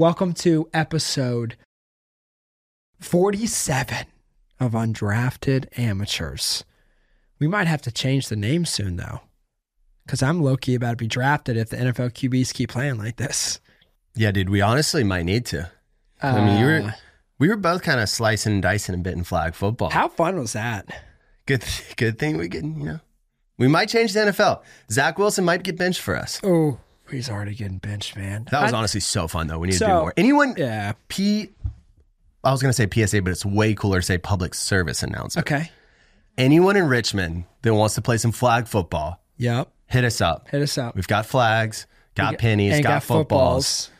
Welcome to episode 47 of Undrafted Amateurs. We might have to change the name soon, though, because I'm low key about to be drafted if the NFL QBs keep playing like this. Yeah, dude, we honestly might need to. I mean, you Uh, were we were both kind of slicing and dicing a bit in flag football. How fun was that? Good, good thing we can, you know, we might change the NFL. Zach Wilson might get benched for us. Oh, he's already getting benched, man. That was I- honestly so fun, though. We need to do more. Anyone, Yeah. P, I was gonna say PSA, but it's way cooler to say public service announcement. Okay. Anyone in Richmond that wants to play some flag football, Yep. hit us up. Hit us up. We've got flags, got pennies, And got, footballs.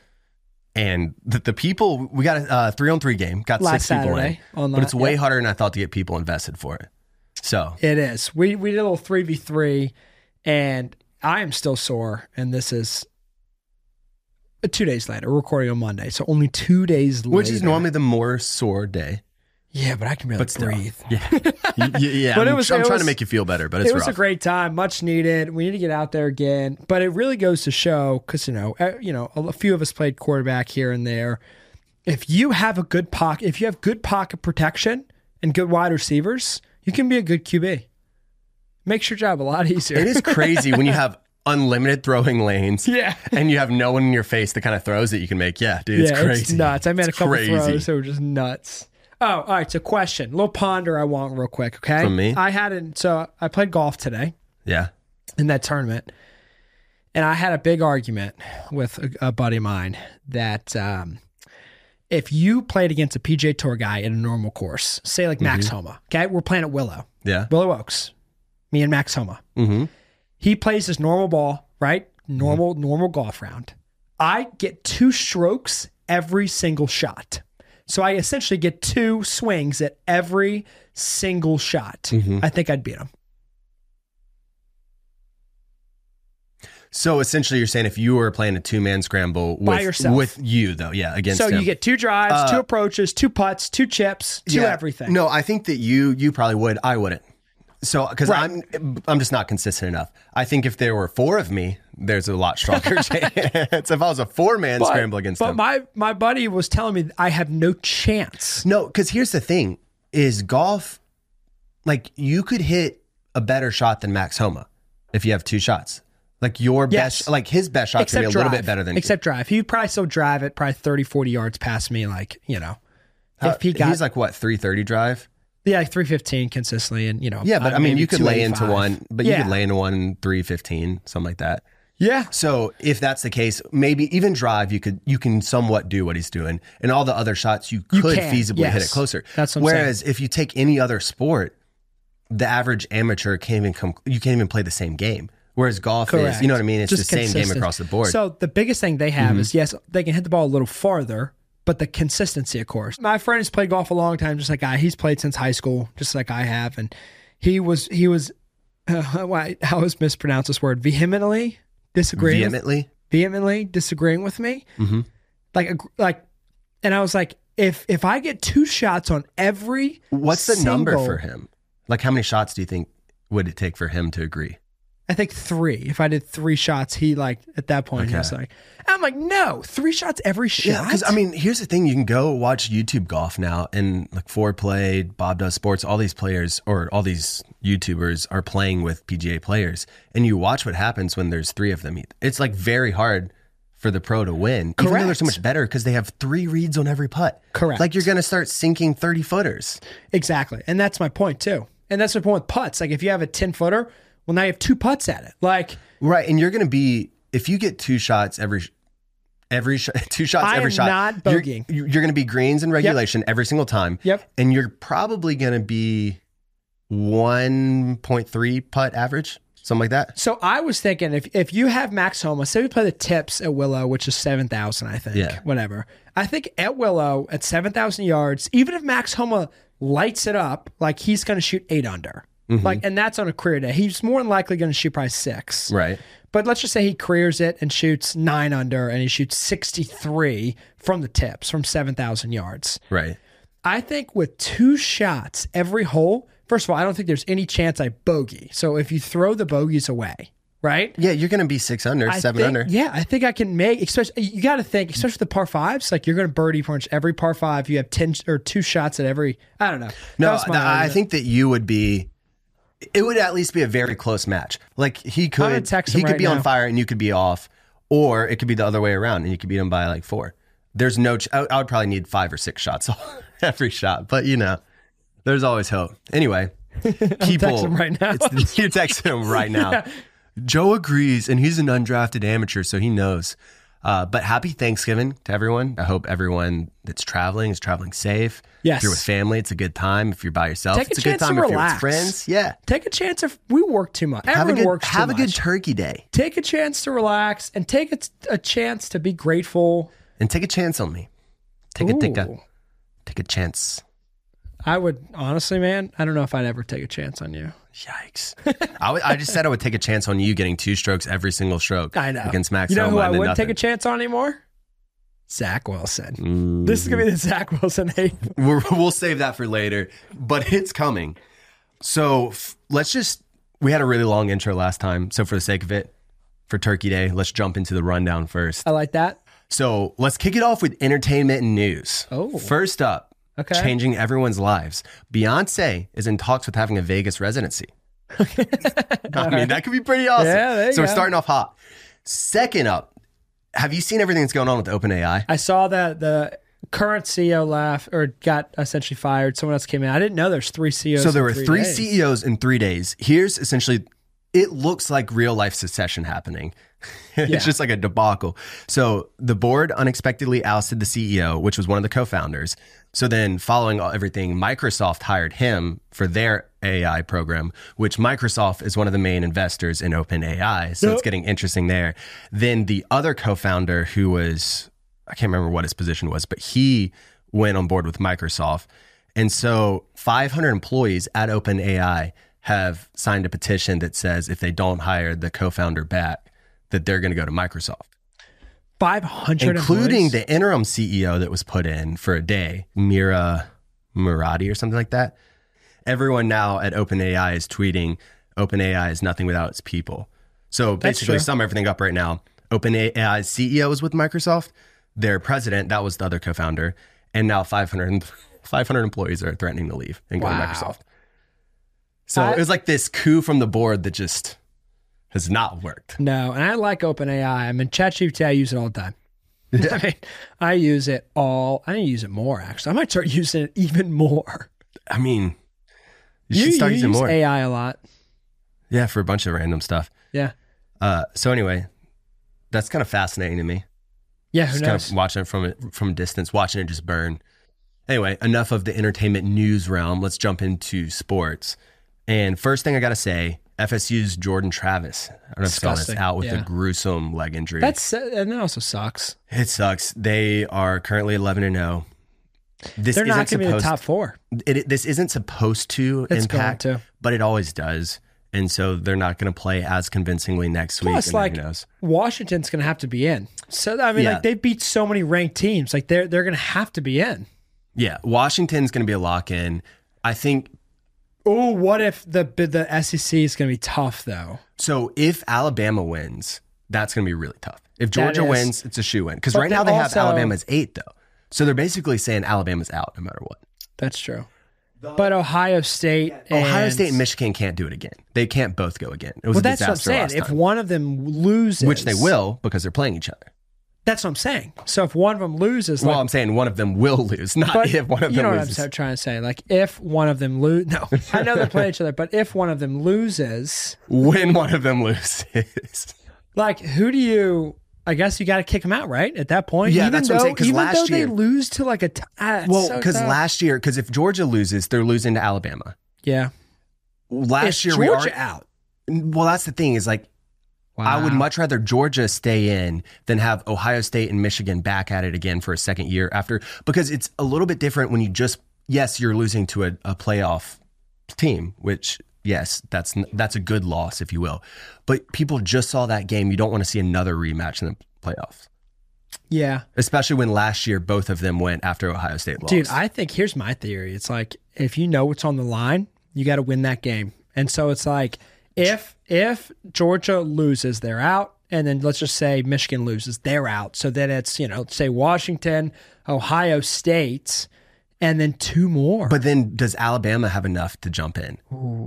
And the, the people, we got a uh, three on three game, got Last six people in. Saturday But it's way yeah. harder than I thought to get people invested for it. So, It is. We we did a little three v three, and I am still sore. And this is two days later. We're recording on Monday, so only two days later. which is normally the more sore day. yeah, but I can barely But still. breathe. Yeah. Y- y- yeah. But it I'm, was- I'm it trying was- to make you feel better, but it's it was rough. a great time, much needed. We need to get out there again, but it really goes to show because you know, uh, you know, a, a few of us played quarterback here and there. If you have a good pocket, if you have good pocket protection and good wide receivers, you can be a good QB. Makes your job a lot easier. it is crazy when you have unlimited throwing lanes yeah. and you have no one in your face that kind of throws that you can make. Yeah, dude, it's yeah, crazy. it's nuts. I made It's a couple crazy. throws that were just nuts. Oh, all right. So, question, little ponder I want real quick. Okay, From me? I had it. So I played golf today Yeah. in that tournament, and I had a big argument with a, a buddy of mine that um, if you played against a PGA Tour guy in a normal course, say like Max Mm-hmm. Homa, okay, we're playing at Willow, Yeah. Willow Oaks, me and Max Homa. Mm-hmm. He plays his normal ball, right? Normal, normal golf round. I get two strokes every single shot. So I essentially get two swings at every single shot. Mm-hmm. I think I'd beat him. So essentially, you're saying if you were playing a two man scramble with, By yourself. with you, though, yeah, against So him. you get two drives, Uh, two approaches, two putts, two chips, two Yeah. everything. No, I think that you you probably would. I wouldn't. So because Right. I'm I'm just not consistent enough. I think if there were four of me, there's a lot stronger chance. if I was a four man scramble against them. but him, my my buddy was telling me I have no chance. no, because here's the thing: is golf like you could hit a better shot than Max Homa if you have two shots. Like your Yes. best, like his best shot gonna be a little bit better than except drive. He would probably still drive it probably 30, 40 yards past me. Like you know, you. if he got he's like what three thirty drive. Yeah, like three fifteen consistently, and you know, Yeah, but uh, I mean, you could lay into one, but you could lay into one three fifteen, something like that. Yeah, So if that's the case, maybe even drive, you could you can somewhat do what he's doing, and all the other shots you You could can, feasibly hit it closer. That's what I'm Whereas if you take any other sport, the average amateur can't even come. You can't even play the same game. Whereas golf is, you know what I mean? It's Just the same game across the board. Mm-hmm. So the biggest thing they have is yes, they can hit the ball a little farther, but the consistency, of course. My friend has played golf a long time, just like I. He's played since high school, just like I have, and he was he was. Uh, I always mispronounce this word vehemently disagreeing with- Vehemently, vehemently disagreeing with me. Mhm. Like, like, and I was like, if if I get two shots on every, what's the number for him? Like, how many shots do you think would it take for him to agree? I think three. If I did three shots, he like at that point he was Okay. like, I'm like, no, three shots every shot. Because I mean, here's the thing: you can go watch YouTube golf now, and like Foreplay, Bob Does Sports, all these players or all these YouTubers are playing with PGA players, and you watch what happens when there's three of them. It's like very hard for the pro to win, even though they're so Correct. much better because they have three reads on every putt. Correct. Like you're gonna start sinking thirty footers. exactly, and that's my point too. And that's the point with putts. Like if you have a ten footer, well now you have two putts at it. Like Right, and you're gonna be if you get two shots every. Every sh- two shots, I every shot. not you're- bogeying. You're, going to be greens in regulation every single time. Yep. and you're probably going to be 1.3 putt average, something like that. so, I was thinking if if you have Max Homa, say we play the tips at Willow, which is seven thousand, I think. Yeah. Whatever. I think at Willow at seven thousand yards, even if Max Homa lights it up, like he's going to shoot eight under. Mm-hmm. Like, and that's on a career day. He's more than likely going to shoot probably six. Right. But let's just say he careers it and shoots nine under, and he shoots sixty-three from the tips from seven thousand yards. Right. I think with two shots every hole, first of all, I don't think there's any chance I bogey. So if you throw the bogeys away, right? Yeah, you're going to be six under, I seven think- under. Yeah, I think I can make. Especially, you got to think, especially the par fives. Like you're going to birdie punch every par five. You have ten or two shots at every. I don't know. No, was my th- I argument. think that you would be. It would at least be a very close match. Like he could, text he could right be now. on fire and you could be off, or it could be the other way around and you could beat him by like four. There's no. Ch- I, I would probably need five or six shots every shot, but you know, there's always hope. Anyway, people, text him right now. It's, you're texting him right now. Joe agrees, and he's an undrafted amateur, so he knows. Uh, but happy Thanksgiving to everyone. I hope everyone that's traveling is traveling safe. Yes. If you're with family, it's a good time. If you're by yourself, Take a it's a, good time. If you're with friends, yeah. take a chance if we work too much. Have a Everyone good works too much. have a good turkey day take a chance to relax and take a, a chance to be grateful. and take a chance on me. Take a take a take a chance. I would honestly, man. I don't know if I'd ever take a chance on you. Yikes! I I just said I would take a chance on you getting two strokes every single stroke. I know against Max You know who I wouldn't take a chance on anymore? Zach Wilson. Mm. This is gonna be the Zach Wilson hate. We're, we'll save that for later, but it's coming. So f- let's just. We had a really long intro last time, so for the sake of it, for Turkey Day, let's jump into the rundown first. I like that. So let's kick it off with entertainment and news. Oh. first up, Okay. changing everyone's lives. Beyonce is in talks with having a Vegas residency. I mean, that could be pretty awesome. Yeah, so we're go. starting off hot. Second up, have you seen everything that's going on with OpenAI? I saw that the current CEO left or got essentially fired. Someone else came in. I didn't know there's three CEOs. So there were three days. CEOs in three days. Here's essentially, it looks like real life succession happening. it's Yeah. just like a debacle. So the board unexpectedly ousted the CEO, which was one of the co-founders. So then, following everything, Microsoft hired him for their AI program, which Microsoft is one of the main investors in OpenAI. So it's getting interesting there. Then the other co-founder, who was I can't remember what his position was, but he went on board with Microsoft. And so 500 employees at OpenAI have signed a petition that says if they don't hire the co-founder back, that they're going to go to Microsoft, Five hundred, including the interim CEO that was put in for a day, Mira Murati or something like that. Everyone now at OpenAI is tweeting OpenAI is nothing without its people. So basically, sum everything up right now. OpenAI's CEO is with Microsoft. Their president, that was the other co-founder, and now 500, 500 employees are threatening to leave and go Wow. to Microsoft. So I- it was like this coup from the board that just has not worked. No, and I like OpenAI. I mean, ChatGPT, I use it all the time. I mean, I use it all. I use it more. Actually, I might start using it even more. I mean, you, should start you using use more. AI a lot. yeah, for a bunch of random stuff. Yeah, Uh, so anyway, that's kind of fascinating to me. yeah. Who Just kind knows? of watching it from a, from a distance, watching it just burn. Anyway, enough of the entertainment news realm. Let's jump into sports. And first thing I got to say, FSU's Jordan Travis. I don't know if you saw this, out with Yeah. a gruesome leg injury. That's and that also sucks. it sucks. They are currently 11 and 0. This They're not going to be the top four. it, it- this isn't supposed to It's impact, to. but it always does. And so they're not going to play as convincingly next week. Plus, and like who knows? Washington's going to have to be in. So I mean, Yeah. like they beat so many ranked teams. Like they're they're going to have to be in. Yeah, Washington's going to be a lock in. I think Oh, what if the the SEC is going to be tough though? so. If Alabama wins, that's going to be really tough. If Georgia wins, it's a shoe in because right now they have also- Alabama as eight though. So they're basically saying Alabama's out no matter what. That's true. But Ohio State, and, Ohio State and Michigan can't do it again. They can't both go again. It was Well, a that's what I'm saying. If one of them loses, which they will because they're playing each other. That's what I'm saying. So if one of them loses, Well, like, I'm saying one of them will lose, not but if one of them. you know loses. what I'm trying to say. Like if one of them lose, no, I know they play each other, but if one of them loses, when one of them loses. like who do you? I guess you got to kick them out, right? At that point, Yeah, even that's though what I'm saying, 'cause even last though year- they lose to like a t- ah, well, because tough. last year, because if Georgia loses, they're losing to Alabama. yeah, Last Is year, Georgia we are. out. Well, that's the thing is like I would much rather Georgia stay in than have Ohio State and Michigan back at it again for a second year after because it's a little bit different when you just yes you're losing to a, a playoff team which yes that's that's a good loss if you will. But people just saw that game you don't want to see another rematch in the playoffs. Yeah, especially when last year both of them went after Ohio State lost. Dude. I think here's my theory. It's like if you know what's on the line, you got to win that game, and so it's like if if Georgia loses, they're out. And then let's just say Michigan loses, they're out. So then it's, you know, say Washington, Ohio State, and then two more. But then does Alabama have enough to jump in?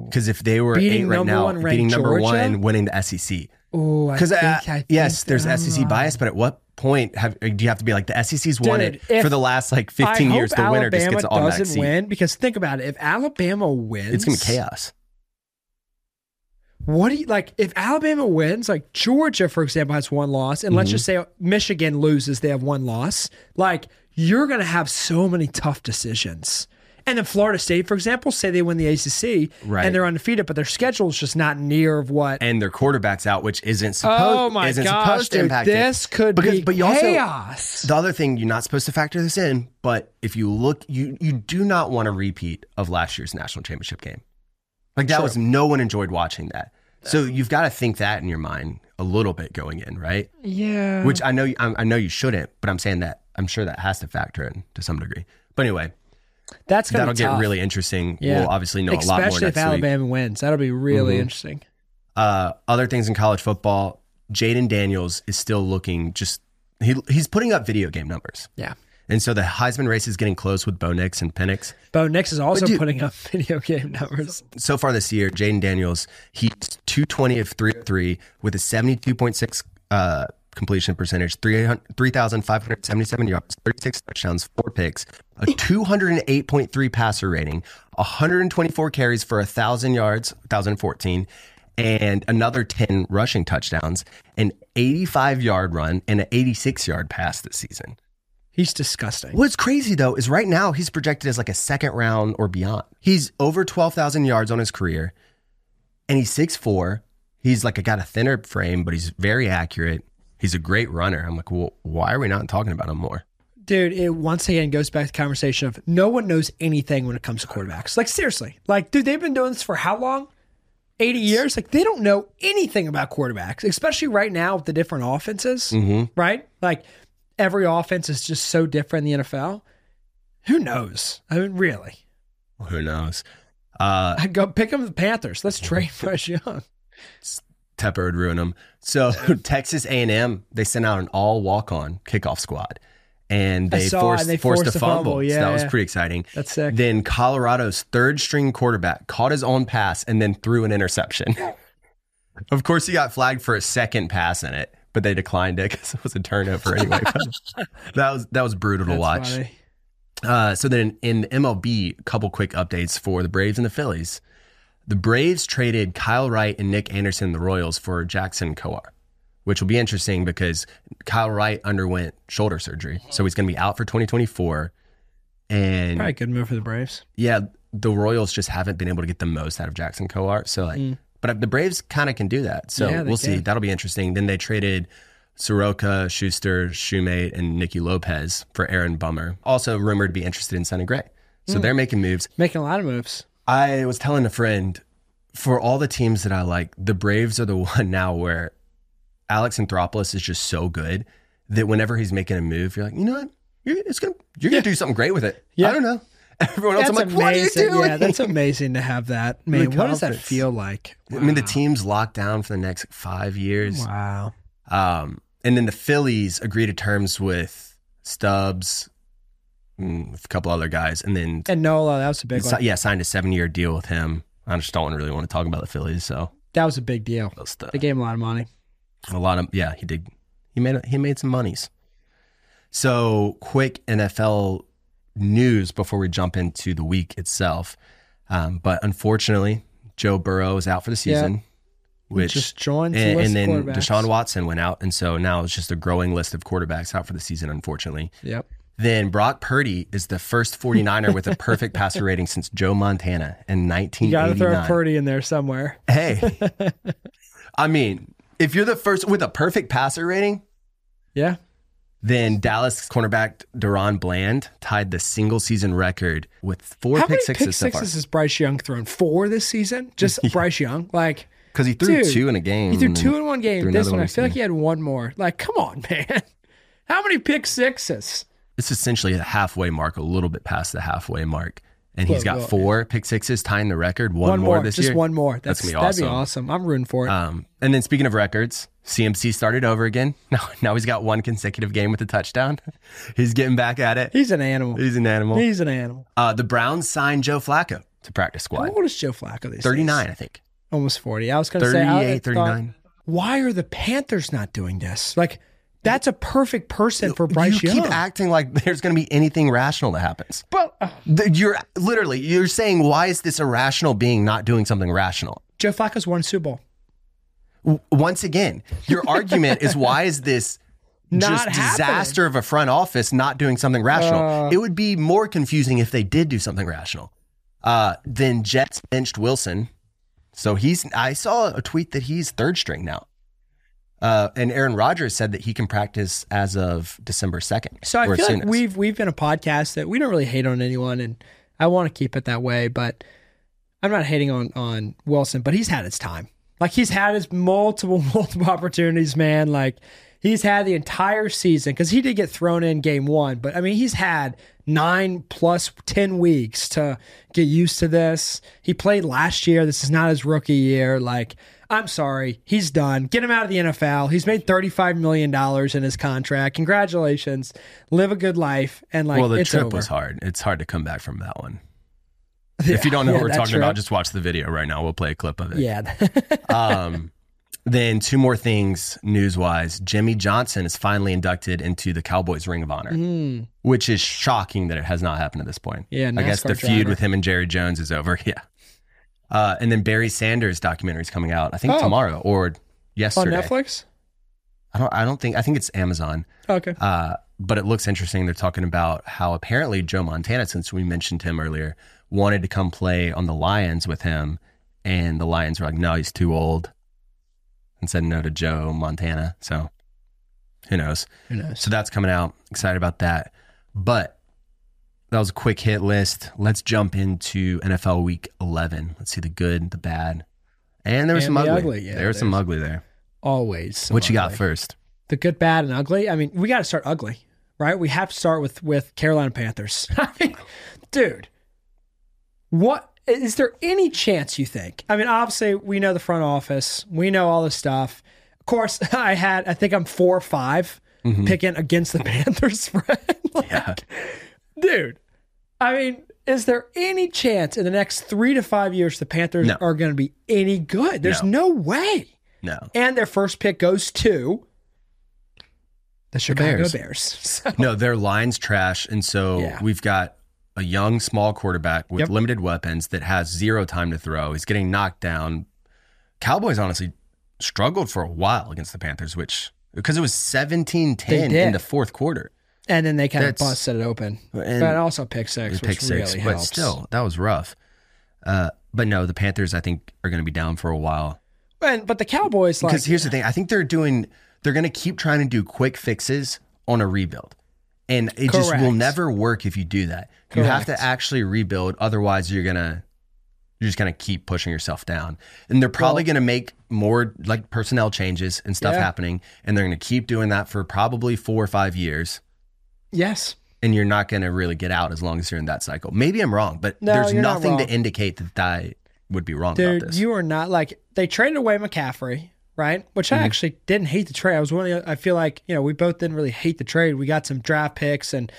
Because if they were Beating eight right number now, one ranked beating number Georgia? one, winning the SEC. oh, I Because think, uh, I think yes, there's SEC bias, but at what point have do you have to be like the SEC's won Dude, it if- for the last like 15 I years? hope The winner just Alabama gets an automatic doesn't seat. win because think about it. If Alabama wins, It's gonna be chaos. What do you like? If Alabama wins, like Georgia, for example, has one loss, and let's Mm-hmm. just say Michigan loses, they have one loss. Like you're going to have so many tough decisions. And then Florida State, for example, say they win the ACC Right. and they're undefeated, but their schedule is just not near of what. And their quarterback's out, which isn't supposed oh my isn't gosh, supposed to dude, impact it. this could Because- be but you also- chaos. The other thing you're not supposed to factor this in, but if you look, you you do not want a repeat of last year's national championship game. Like that True. was no one enjoyed watching that. So you've got to think that in your mind a little bit going in, right? yeah, Which I know you- I I know you shouldn't, but I'm saying that I'm sure that has to factor in to some degree. But anyway, that's that'll get tough. really interesting. Yeah. We'll obviously know a lot more especially if week. Alabama wins. That'll be really Mhm. interesting. Uh, other things in college football, Jayden Daniels is still looking just he he's putting up video game numbers. Yeah. And so the Heisman race is getting close with Bo Nix and Penix. Bo Nix is also dude- putting up video game numbers. So far this year, Jayden Daniels, he's 220 of three three with a 72.6 uh, completion percentage, 300 3,577 yards, 36 touchdowns, 4 picks, a 208.3 passer rating, 124 carries for 1,000 yards, 1,014, and another 10 rushing touchdowns, an 85 yard run, and an 86 yard pass this season. He's disgusting. What's crazy though is right now he's projected as like a second round or beyond. He's over 12,000 yards on his career and he's 6'4. He's like, I got a thinner frame, but he's very accurate. He's a great runner. I'm like, well, why are we not talking about him more? Dude, it once again goes back to the conversation of no one knows anything when it comes to quarterbacks. Like seriously, like dude, they've been doing this for how long? Eighty years. Like they don't know anything about quarterbacks, especially right now with the different offenses. Mm-hmm. Right? Like every offense is just so different in the NFL. Who knows? I mean, really? Who knows? Uh, I'd go pick them the Panthers. Let's trade Bryce Young. Tepper would ruin them. So Texas A&M, they sent out an all walk-on kickoff squad, and they saw forced and they forced, forced a fumble. fumble. so Yeah, that was pretty exciting. That's sick. Then Colorado's third string quarterback caught his own pass and then threw an interception. of course, he got flagged for a second pass in it, but they declined it because it was a turnover anyway. That was that was brutal to That's watch. Uh, so then in MLB, a couple quick updates for the Braves and the Phillies. The Braves traded Kyle Wright and Nick Anderson, the Royals, for Jackson Kowar, which will be interesting because Kyle Wright underwent shoulder surgery, so he's going to be out for 2024. And Probably a good move for the Braves. yeah, the Royals just haven't been able to get the most out of Jackson Kowar. So like, but the Braves kind of can do that. So Mm. Yeah, we'll see. That'll be interesting. Then they traded Soroka, Shuster, Shewmake, and Nicky Lopez for Aaron Bummer. Also rumored to be interested in Sonny Gray. Mm. So they're making moves. Making a lot of moves. I was telling a friend, for all the teams that I like, the Braves are the one now where Alex Anthopoulos is just so good that whenever he's making a move, you're like, you know what? You're, it's gonna, you're gonna do something great with it. Yeah. I don't know. Everyone else, That's I'm like, what are you amazing. doing? Yeah, that's amazing to have that. Man, what does that feel like? I mean, the team's locked down for the next five years. Wow. Um, and then the Phillies agree to terms with Stubbs, mm, with a couple other guys, and then And Nola, that was a big one. yeah, signed a seven-year deal with him. I just don't really want to talk about the Phillies, so That was a big deal. the- They gave him a lot of money. a lot of yeah. He did. He made he made some monies. So quick NFL news before we jump into the week itself. Um, but unfortunately, Joe Burrow is out for the season, which Just joined and, and then. Deshaun Watson went out, and so now it's just a growing list of quarterbacks out for the season. Unfortunately, Yep. then Brock Purdy is the first 49er with a perfect passer rating since Joe Montana in You got to throw 1989. Purdy in there somewhere. Hey, I mean, if you're the first with a perfect passer rating, Yeah. Then Dallas cornerback DaRon Bland tied the single season record with four How pick many sixes pick so far. sixes has Bryce Young thrown? Four this season? Just Bryce Young? Like, Because he threw Dude, two in a game. he threw two in one game. This one, I feel like he had one more. Like, come on, man. How many pick sixes? It's essentially the halfway mark, a little bit past the halfway mark. And he's got four pick sixes, tying the record. One, One more, more, this just year. Just one more. That's, That's gonna be awesome. that'd be awesome. I'm rooting for it. Um, and then speaking of records, CMC started over again. Now, now he's got one consecutive game with a touchdown. he's getting back at it. He's an animal. He's an animal. He's an animal. Uh, the Browns signed Joe Flacco to practice How squad. old is Joe Flacco? These days? 39, I think. almost 40. I was going to say, I 38, thought, 39. why are the Panthers not doing this? Like, that's a perfect person for Bryce you Young. keep acting like there's going to be anything rational that happens. but uh, You're literally you're saying why is this irrational being not doing something rational? Joe Flacco's won Super Bowl. W- Once again, your argument is why is this Not just happening. disaster of a front office not doing something rational? Uh. it would be more confusing if they did do something rational. Uh, then Jets benched Wilson, so he's. I saw a tweet that he's third string now. Uh, and Aaron Rodgers said that he can practice as of December second. So I feel like we've we've been a podcast that we don't really hate on anyone, and I want to keep it that way. But I'm not hating on on Wilson, but he's had his time. Like he's had his multiple multiple opportunities, man. Like he's had the entire season because he did get thrown in game one, but I mean he's had nine plus ten weeks to get used to this. He played last year. This is not his rookie year. Like. I'm sorry, he's done. Get him out of the NFL. He's made $35 million in his contract. Congratulations. Live a good life. And like, well, the it's trip over. was hard. It's hard to come back from that one. If you don't know Yeah, what we're talking trip. about, just watch the video right now. We'll play a clip of it. Yeah. Um, then two more things news wise. Jimmy Johnson is finally inducted into the Cowboys Ring of Honor, which is shocking that it has not happened at this point. Yeah, I guess NASCAR the feud with him and Jerry Jones is over. Yeah. Uh, and then Barry Sanders documentary is coming out. I think Oh. tomorrow or yesterday. On yesterday. Netflix? I don't. I don't think. I think it's Amazon. Okay. Uh, but it looks interesting. They're talking about how apparently Joe Montana, since we mentioned him earlier, wanted to come play on the Lions with him, and the Lions were like, "No, he's too old," and said no to Joe Montana. So, who knows? Who knows? So that's coming out. Excited about that. But that was a quick hit list. Let's jump into NFL Week 11. Let's see the good, the bad, and there was And some the ugly. ugly, yeah, there was some ugly there. Always. what you got first? The good, bad, and ugly. I mean, we got to start ugly, right? We have to start with with Carolina Panthers. I mean, dude, what is there any chance you think? I mean, obviously, we know the front office, we know all this stuff. Of course, I had, I think I'm four or 5 mm-hmm. picking against the Panthers spread. Like, Yeah. dude. I mean, is there any chance in the next three to five years the Panthers No. are going to be any good? There's no, way. No. And their first pick goes to the Chicago Bears. Bears. So, No, their line's trash. And so Yeah. we've got a young, small quarterback with Yep. limited weapons that has zero time to throw. He's getting knocked down. Cowboys honestly struggled for a while against the Panthers, which because it was 17 10 in the fourth quarter. And then they kind of That's- busted it open. And but also pick six, pick which six, really but helps. still, that was rough. Uh, but no, the Panthers, I think, are going to be down for a while. And, but the Cowboys, like, Because here's the thing I think they're doing, they're going to keep trying to do quick fixes on a rebuild. And it just will Correct. never work if you do that. You have Correct. to actually rebuild. Otherwise, you're going to, you're just going to keep pushing yourself down. And they're probably going to make more like personnel changes and stuff Yeah. happening. And they're going to keep doing that for probably four or five years. Yes. And you're not going to really get out as long as you're in that cycle. Maybe I'm wrong, but No, there's you're not nothing to indicate that I would be wrong Dude, about this. you are not like they traded away McCaffrey, right? Which Mm-hmm. I actually didn't hate the trade. I was one of I feel like, you know, we both didn't really hate the trade. We got some draft picks and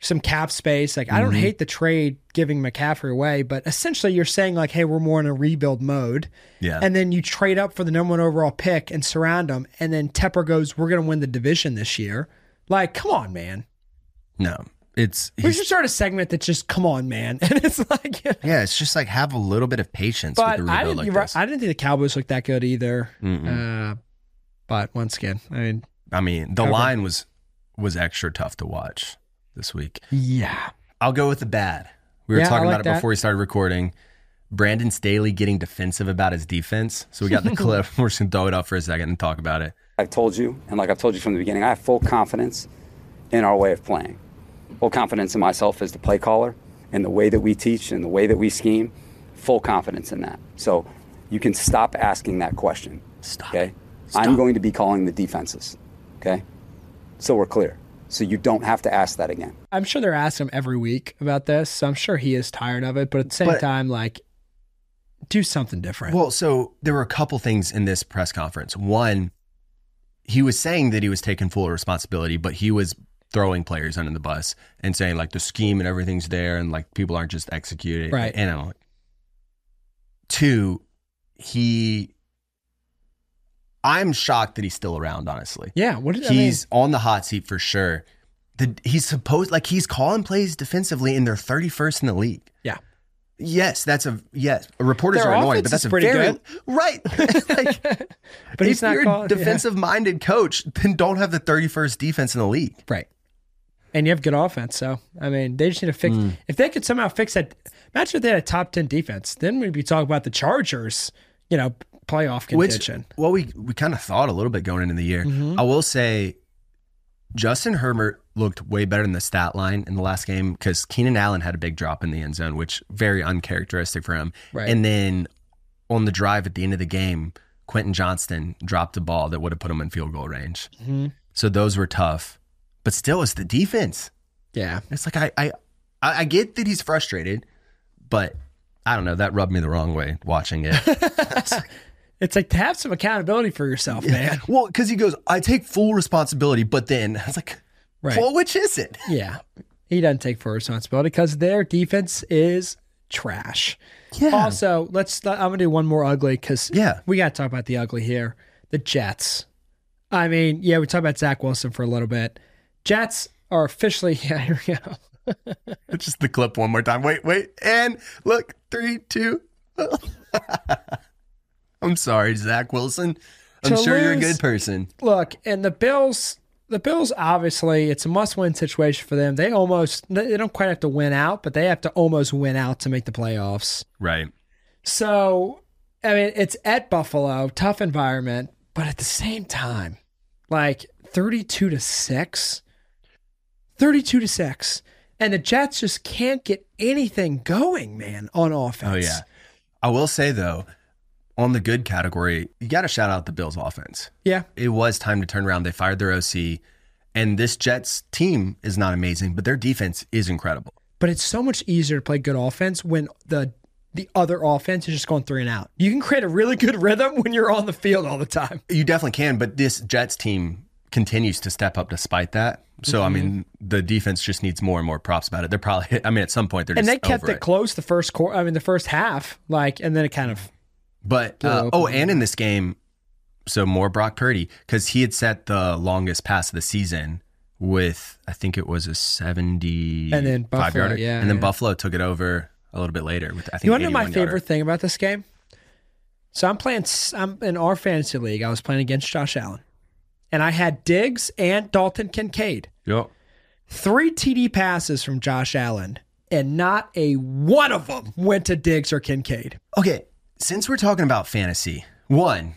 some cap space. Like I don't Mm-hmm. hate the trade giving McCaffrey away, but essentially you're saying like, hey, we're more in a rebuild mode. yeah. And then you trade up for the number one overall pick and surround them. And then Tepper goes, we're going to win the division this year. Like, come on, man. No, it's, We should start a segment that just, come on, man. And it's like, yeah, it's just like have a little bit of patience but with the I didn't, like right, this. I didn't think the Cowboys looked that good either. Uh, but once again, I mean, I mean, the Covered. line was was extra tough to watch this week. yeah. I'll go with the bad. We were Yeah, talking like about it that. before we started recording. Brandon Staley getting defensive about his defense. So we got the clip. We're just gonna throw it up for a second and talk about it. I've told you, and like I've told you from the beginning, I have full confidence in our way of playing. Full confidence in myself as the play caller and the way that we teach and the way that we scheme. Full confidence in that. So you can stop asking that question. Stop. Okay? Stop. I'm going to be calling the defenses. Okay? So we're clear. So you don't have to ask that again. I'm sure they're asking him every week about this, so I'm sure he is tired of it. But at the same But- time, like, do something different. Well, so there were a couple things in this press conference. One, he was saying that he was taking full responsibility, but he was throwing players under the bus and saying like the scheme and everything's there and like people aren't just executing. Right. And I'm like, two, he, I'm shocked that he's still around, honestly. yeah, what did I mean? He's on the hot seat for sure. The, he's supposed like he's calling plays defensively and they're 31st in the league. Yeah. Yes, that's a yes. Reporters Their are annoying, but that's a pretty very good. right. like, But he's if not you're a defensive-minded coach, then don't have the 31st defense in the league. Right. And you have good offense, so I mean, they just need to fix. Hmm. If they could somehow fix that, imagine if they had a top ten defense. Then we'd be talking about the Chargers, you know, playoff Which, contention. well, we we kind of thought a little bit going into the year. Mm-hmm. I will say, Justin Herbert looked way better in the stat line in the last game because Keenan Allen had a big drop in the end zone, which very uncharacteristic for him. Right. And then on the drive at the end of the game, Quentin Johnston dropped a ball that would have put him in field goal range. Mm-hmm. So those were tough, but still, it's the defense. yeah, It's like I I I get that he's frustrated, but I don't know. That rubbed me the wrong way watching it. it's like to have some accountability for yourself, man. well, because he goes, I take full responsibility, but then I was like, Right. well, which is it? Yeah, he doesn't take full responsibility because their defense is trash. Yeah. Also, let's. I'm gonna do one more ugly because Yeah. we got to talk about the ugly here. The Jets. I mean, yeah, we talked about Zach Wilson for a little bit. Jets are officially. Yeah, here we go. Just the clip one more time. Wait, wait, and look, three, two. I'm sorry, Zach Wilson. I'm sure you're a good person. Look, and the Bills. The Bills, obviously, it's a must-win situation for them. They almost, they don't quite have to win out, but they have to almost win out to make the playoffs. Right. So, I mean, it's at Buffalo, tough environment, but at the same time, like 32 to 6. 32 to 6. And the Jets just can't get anything going, man, on offense. Oh yeah. I will say though, on the good category, you got to shout out the Bills offense. Yeah. It was time to turn around. They fired their OC, and this Jets team is not amazing, but their defense is incredible. But it's so much easier to play good offense when the the other offense is just going three and out. You can create a really good rhythm when you're on the field all the time. You definitely can, but this Jets team continues to step up despite that. So I mean, the defense just needs more and more props about it. They're probably, I mean, at some point they're just And they kept over it close the first quarter. I mean, the first half, like, and then it kind of But uh, oh, and in this game, so more Brock Purdy because he had set the longest pass of the season with I think it was a seventy And then five Buffalo, yarder, yeah, and then yeah. Buffalo took it over a little bit later with I think You want to know my 81 yarder. favorite thing about this game? So I'm playing. I'm in our fantasy league. I was playing against Josh Allen, and I had Diggs and Dalton Kincaid. Yep. Three TD passes from Josh Allen, and not a one of them went to Diggs or Kincaid. Okay, since we're talking about fantasy, one,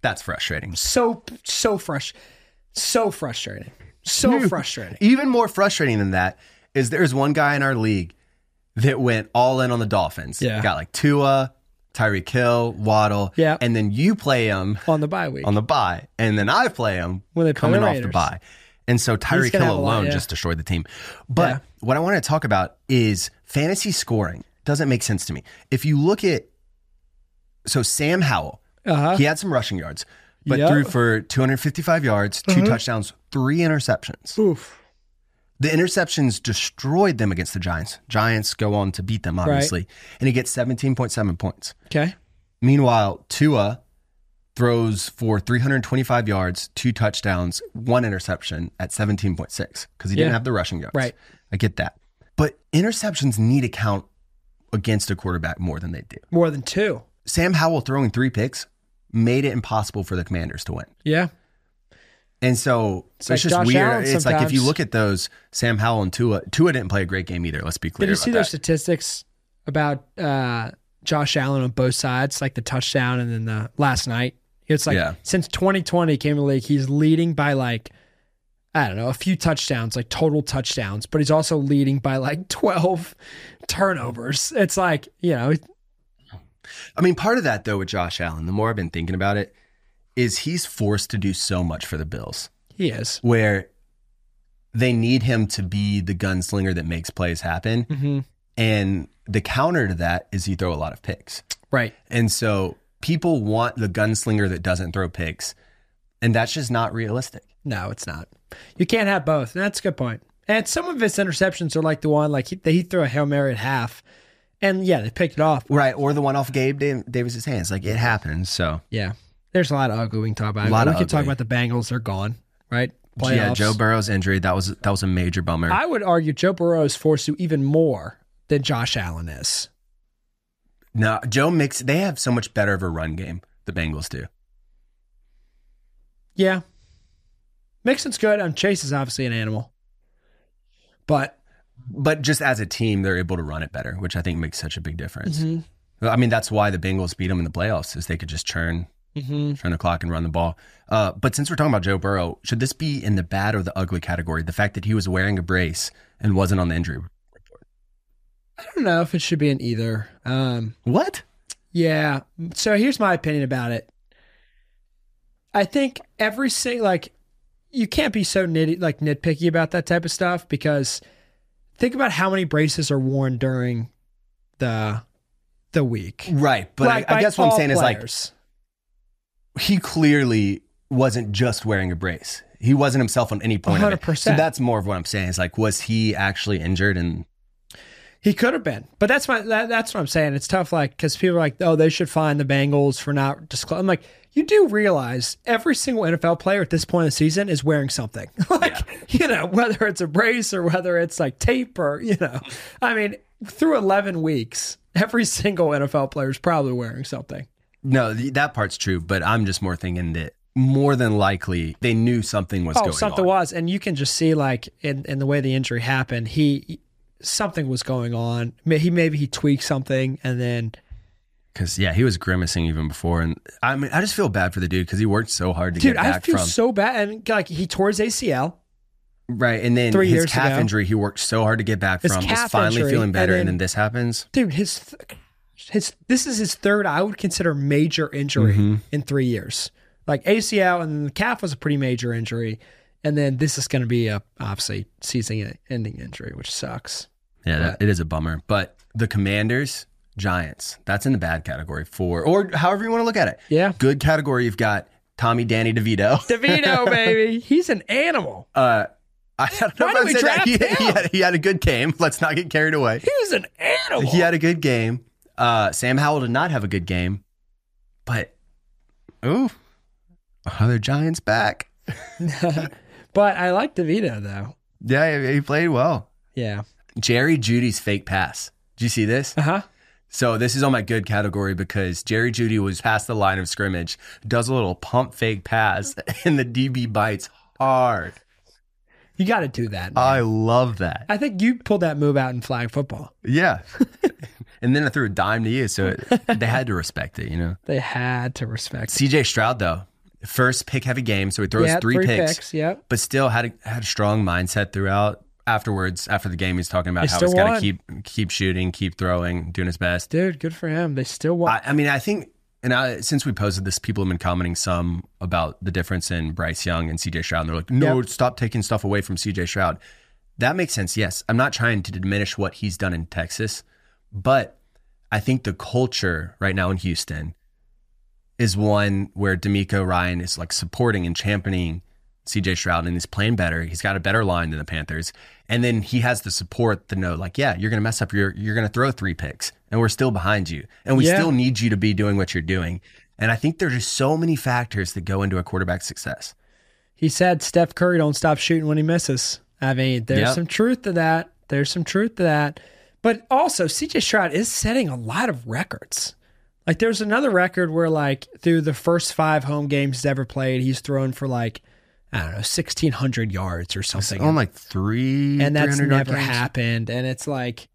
that's frustrating. So so fresh, so frustrating, so frustrating. Even more frustrating than that is there's one guy in our league that went all in on the Dolphins. Yeah. Got like Tua, Tyreek Hill, Waddle. Yeah. And then you play him On the bye week, on the bye, and then I play him When they coming the off the bye. And so Tyreek Hill have a lot, alone yeah. just destroyed the team. But Yeah. what I want to talk about is fantasy scoring. Doesn't make sense to me. If you look at so Sam Howell, uh-huh. he had some rushing yards, but Yep. Threw for 255 yards, 2 touchdowns, three interceptions. Oof. The interceptions destroyed them against the Giants. Giants go on to beat them, obviously. And he gets 17.7 points. Okay. Meanwhile, Tua throws for 325 yards, two touchdowns, one interception at 17.6 because he didn't have the rushing yards. Right. I get that. But interceptions need to count against a quarterback more than they do. More than two. Sam Howell throwing three picks made it impossible for the commanders to win. Yeah. And so it's, like just Josh weird. Allen it's like if you look at those, Sam Howell and Tua, Tua didn't play a great game either. Let's be clear. Did you see their that. statistics about uh, Josh Allen on both sides, like the touchdown and then the last night? It's like Yeah. since 2020 came to the league, he's leading by like I don't know a few touchdowns, like total touchdowns, but he's also leading by like 12 turnovers. It's like you know, I mean, part of that though with Josh Allen, the more I've been thinking about it, is he's forced to do so much for the Bills. he is. Where they need him to be the gunslinger that makes plays happen. Mm-hmm. And the counter to that is he throw a lot of picks. Right. And so people want the gunslinger that doesn't throw picks. And that's just not realistic. No, it's not. You can't have both. And that's a good point. And some of his interceptions are like the one, like he, he threw a Hail Mary at half. And yeah, they picked it off. Right. Or the one off Gabe Davis's hands. Like it happens. So Yeah. There's a lot of ugly we can talk about. A lot we of can talk about the Bengals. They're gone, right? yeah, Joe Burrow's injury, that was that was a major bummer. I would argue Joe Burrow is forced to even more than Josh Allen is. no, Joe Mix they have so much better of a run game, the Bengals do. Yeah. Mixon's good. Um, Chase is obviously an animal. But But just as a team, they're able to run it better, which I think makes such a big difference. I mean, that's why the Bengals beat them in the playoffs, is they could just churn, turn to clock and run the ball. Uh, but since we're talking about Joe Burrow, should this be in the bad or the ugly category? The fact that he was wearing a brace and wasn't on the injury report. I don't know if it should be in either. Um, What? Yeah. So here's my opinion about it. I think every single like you can't be so nitty like nitpicky about that type of stuff because think about how many braces are worn during the the week. Right. But Like, I, I guess what I'm saying is like he clearly wasn't just wearing a brace. He wasn't himself on any point. 100%. So that's more of what I'm saying. Is like, was he actually injured? And he could have been, but that's my that, that's what I'm saying. It's tough, like because people are like, oh, they should find the Bengals for not disclosing. I'm like, you do realize every single NFL player at this point of the season is wearing something, like you know, whether it's a brace or whether it's like tape or you know, I mean, through 11 weeks, every single NFL player is probably wearing something. No, that part's true. But I'm just more thinking that more than likely they knew something was Oh, going something on. Something was, and you can just see like in in the way the injury happened, he something was going on. He maybe he tweaked something, and then Because yeah, he was grimacing even before, and I mean, I just feel bad for the dude because he worked so hard to dude, get back I feel from so bad. And like he tore his ACL. right, and then three his years calf ago. injury, he worked so hard to get back His from. Calf finally injury, feeling better, and and then- then this happens. dude his his this is his third i would consider major injury Mm-hmm. in three years like acl and the calf was a pretty major injury and then this is going to be a obviously season ending injury which sucks Yeah, that, it is a bummer. But the Commanders, Giants, that's in the bad category for, or however you want to look at it. Yeah. Good category. You've got Tommy, Danny DeVito. devito baby he's an animal Uh, I don't know Why if did I'd we say that. He, he, had, he had a good game. Let's not get carried away. he's an animal He had a good game. Uh, Sam Howell did not have a good game, but ooh, other Giants back. but i like devito though Yeah, he- played well. yeah Jerry Jeudy's fake pass. Did you see this? uh-huh So this is on my good category because Jerry Jeudy was past the line of scrimmage, does a little pump fake pass, and the DB bites hard. you got to do that man. I love that. i think you pulled that move out in flag football Yeah. and then I threw a dime to you, so it, they had to respect it, you know. they had to respect CJ Stroud though, first pick heavy game, so he throws yeah three, three picks, picks yep but still had a, had a strong mindset throughout. Afterwards, after the game, he's talking about They how he's got to keep keep shooting, keep throwing, doing his best. dude good for him they still want I, I mean, I think, and I, since we posted this, people have been commenting some about the difference in Bryce Young and CJ Stroud. And they're like, no, Yep. stop taking stuff away from CJ Stroud. That makes sense. Yes. I'm not trying to diminish what he's done in Texas, but I think the culture right now in Houston is one where DeMeco Ryan is like supporting and championing CJ Stroud and he's playing better. He's got a better line than the Panthers. And then he has the support to know, like, yeah, you're gonna mess up, you're you're gonna throw three picks, and we're still behind you. And we Yeah. still need you to be doing what you're doing. And I think there's just so many factors that go into a quarterback success. He said Steph Curry don't stop shooting when he misses. I mean, there's Yep. some truth to that. There's some truth to that. But also, CJ Stroud is setting a lot of records. Like, there's another record where, like, through the first five home games he's ever played, he's thrown for like, I don't know, 1,600 yards or something. On like three, and that's never games. happened. And it's like,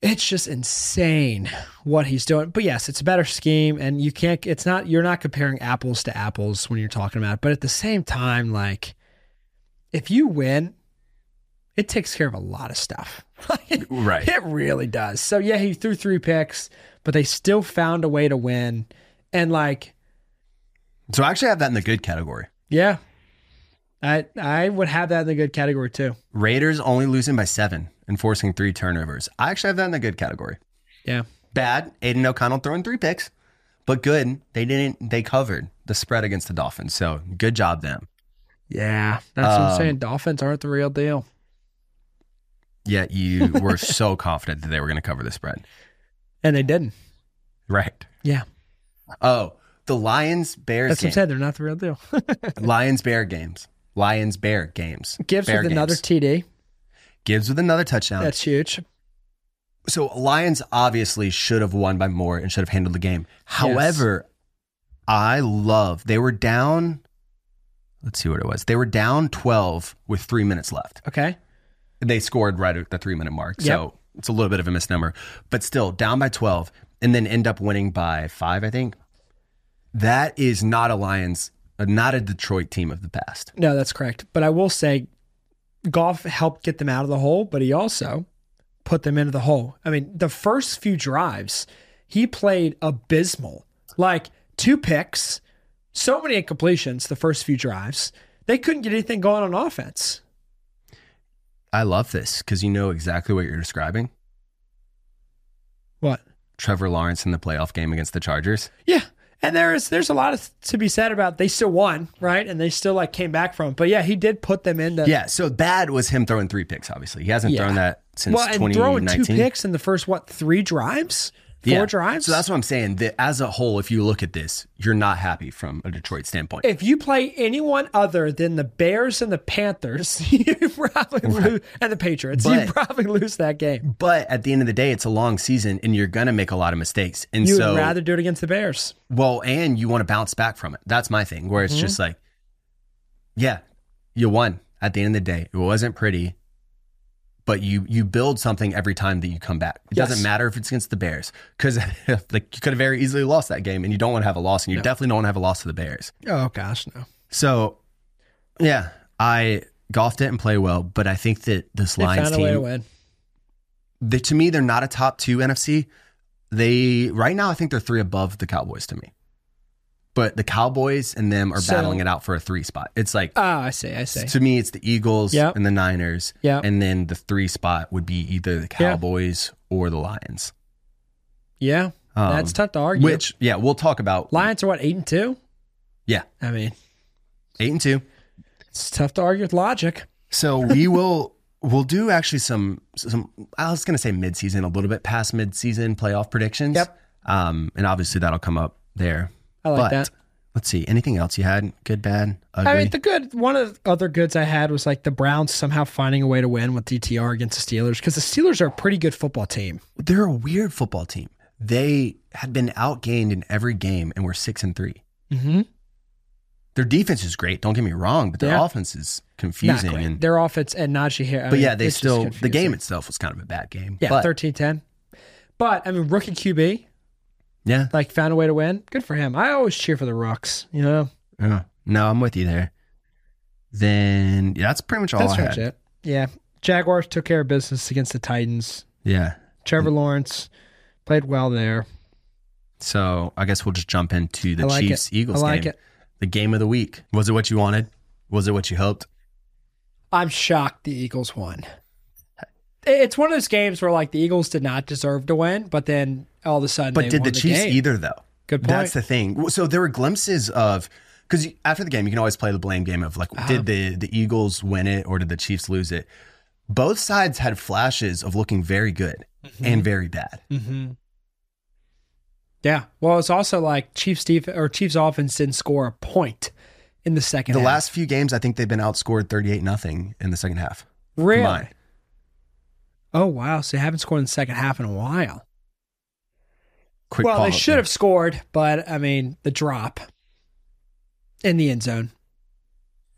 it's just insane what he's doing. But yes, it's a better scheme, and you can't. It's not. You're not comparing apples to apples when you're talking about. It. But at the same time, like, if you win, it takes care of a lot of stuff. Right. It really does. So yeah, he threw three picks, but they still found a way to win. And like, So I actually have that in the good category. yeah, I I would have that in the good category too. Raiders only losing by seven and forcing three turnovers. I actually have that in the good category. Yeah. Bad, Aidan O'Connell throwing three picks, but good. They didn't. They covered the spread against the Dolphins, so good job them. Yeah. That's what I'm Um, saying. Dolphins aren't the real deal. Yet you were so confident that they were going to cover the spread, And they didn't. right? Yeah. Oh, the Lions Bears That's what I said. They're not the real deal. Lions Bear games. Lions Bear games. Gibbs Bear with another. TD. Gibbs with another touchdown. That's huge. so Lions obviously should have won by more and should have handled the game. However, I love they were down. Let's see what it was. They were down twelve with three minutes left. Okay. They scored right at the three minute mark, Yep. so it's a little bit of a misnomer, but still down by twelve, and then end up winning by five. I think that is not a Lions, uh, not a Detroit team of the past. No, that's correct. But I will say, Goff helped get them out of the hole, but he also put them into the hole. I mean, the first few drives, he played abysmal. Like two picks, so many incompletions the first few drives. They couldn't get anything going on offense. I love this because you know exactly what you're describing. What? Trevor Lawrence in the playoff game against the Chargers. Yeah. And there's there's a lot of to be said about they still won, right? And they still like came back from. it. But yeah, he did put them into Yeah, so bad was him throwing three picks. Obviously, he hasn't Yeah. thrown that since well, and throwing two picks in the first what three drives, four Yeah. drives. So that's what I'm saying. That as a whole, if you look at this, you're not happy from a Detroit standpoint. if you play anyone other than the Bears and the Panthers, you probably lose, and the Patriots, you probably lose that game. but at the end of the day, it's a long season, and you're gonna make a lot of mistakes. And so You so, would rather do it against the Bears. well, and you want to bounce back from it. That's my thing. Where Mm-hmm. it's just like, yeah, you won. At the end of the day, it wasn't pretty. But you you build something every time that you come back. It Yes. doesn't matter if it's against the Bears because like you could have very easily lost that game, and you don't want to have a loss, and you definitely don't want to have a loss to the Bears. Oh gosh, no. So, yeah, I golfed it and play well, but I think that this They Lions found a way to team, win. they, to me, they're not a top two NFC. They right now, I think they're three above the Cowboys to me. But the Cowboys and them are So- battling it out for a three spot. It's like Ah, I see. I see. to me, it's the Eagles Yep. and the Niners, Yep. and then the three spot would be either the Cowboys or the Lions. Yeah, Um, that's tough to argue. Which, yeah, we'll talk about. Lions are what eight and two? Yeah, I mean, eight and two. it's tough to argue with logic. So we will we'll do actually some some I was gonna say mid season, a little bit past mid season playoff predictions. Yep. Um, and obviously that'll come up there. I like but that. let's see. Anything else you had? Good, bad, ugly? I mean, the good one of the other goods I had was like the Browns somehow finding a way to win with DTR against the Steelers because the Steelers are a pretty good football team. They're a weird football team. They had been outgained in every game and were six and 3 Mm-hmm. Their defense is great. Don't get me wrong, but their Yeah. offense is confusing. And Their offense and Najee Harris. but yeah, they still the game itself was kind of a bad game. Yeah, but, thirteen ten. But I mean, rookie QB yeah, like found a way to win. Good for him. I always cheer for the rooks. You know, yeah. No, I'm with you there. Then yeah, that's pretty much all that's I pretty had. much it. Yeah, Jaguars took care of business against the Titans. Yeah. Trevor Lawrence played well there. So I guess we'll just jump into the like Chiefs it. Eagles I like game. it. The game of the week. Was it what you wanted? Was it what you hoped? I'm shocked the Eagles won. It's one of those games where like the Eagles did not deserve to win, but then all of a sudden, But they did won the Chiefs game. either though? Good point. That's the thing. So there were glimpses of because after the game, you can always play the blame game of like, Uh-huh. did the the Eagles win it or did the Chiefs lose it? Both sides had flashes of looking very good Mm-hmm. and very bad. Yeah. Well, it's also like Chiefs def- or Chiefs offense didn't score a point in the second. The half. last few games, I think they've been outscored thirty eight nothing in the second half. really. combined. Oh wow! So they haven't scored in the second half in a while. Quick well, they should there. have scored, but I mean the drop in the end zone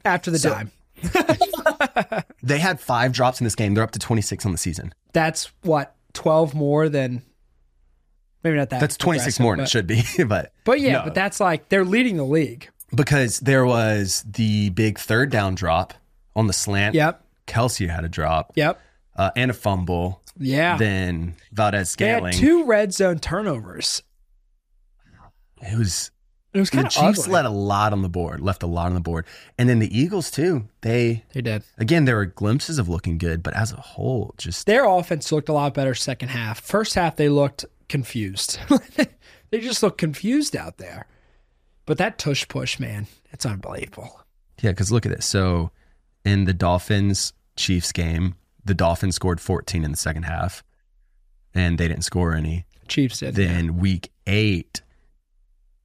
after the So- dime. They had five drops in this game. They're up to twenty six on the season. That's what twelve more than maybe not that. That's twenty six more than it should be. but But yeah, No. but that's like they're leading the league. because there was the big third down drop on the slant. Yep. Kelce had a drop Yep. Uh, and a fumble. Yeah. Then Valdes they had two red zone turnovers. it was It was The kind of Chiefs ugly. let a lot on the board, left a lot on the board, and then the Eagles too. They they did. again, there were glimpses of looking good, but as a whole, just Their offense looked a lot better second half. First half, they looked confused. they just looked confused out there. But that tush push, man, it's unbelievable. yeah. Because look at this. So in the Dolphins Chiefs game, the Dolphins scored 14 in the second half, and they didn't score any. Chiefs did. Then week eight,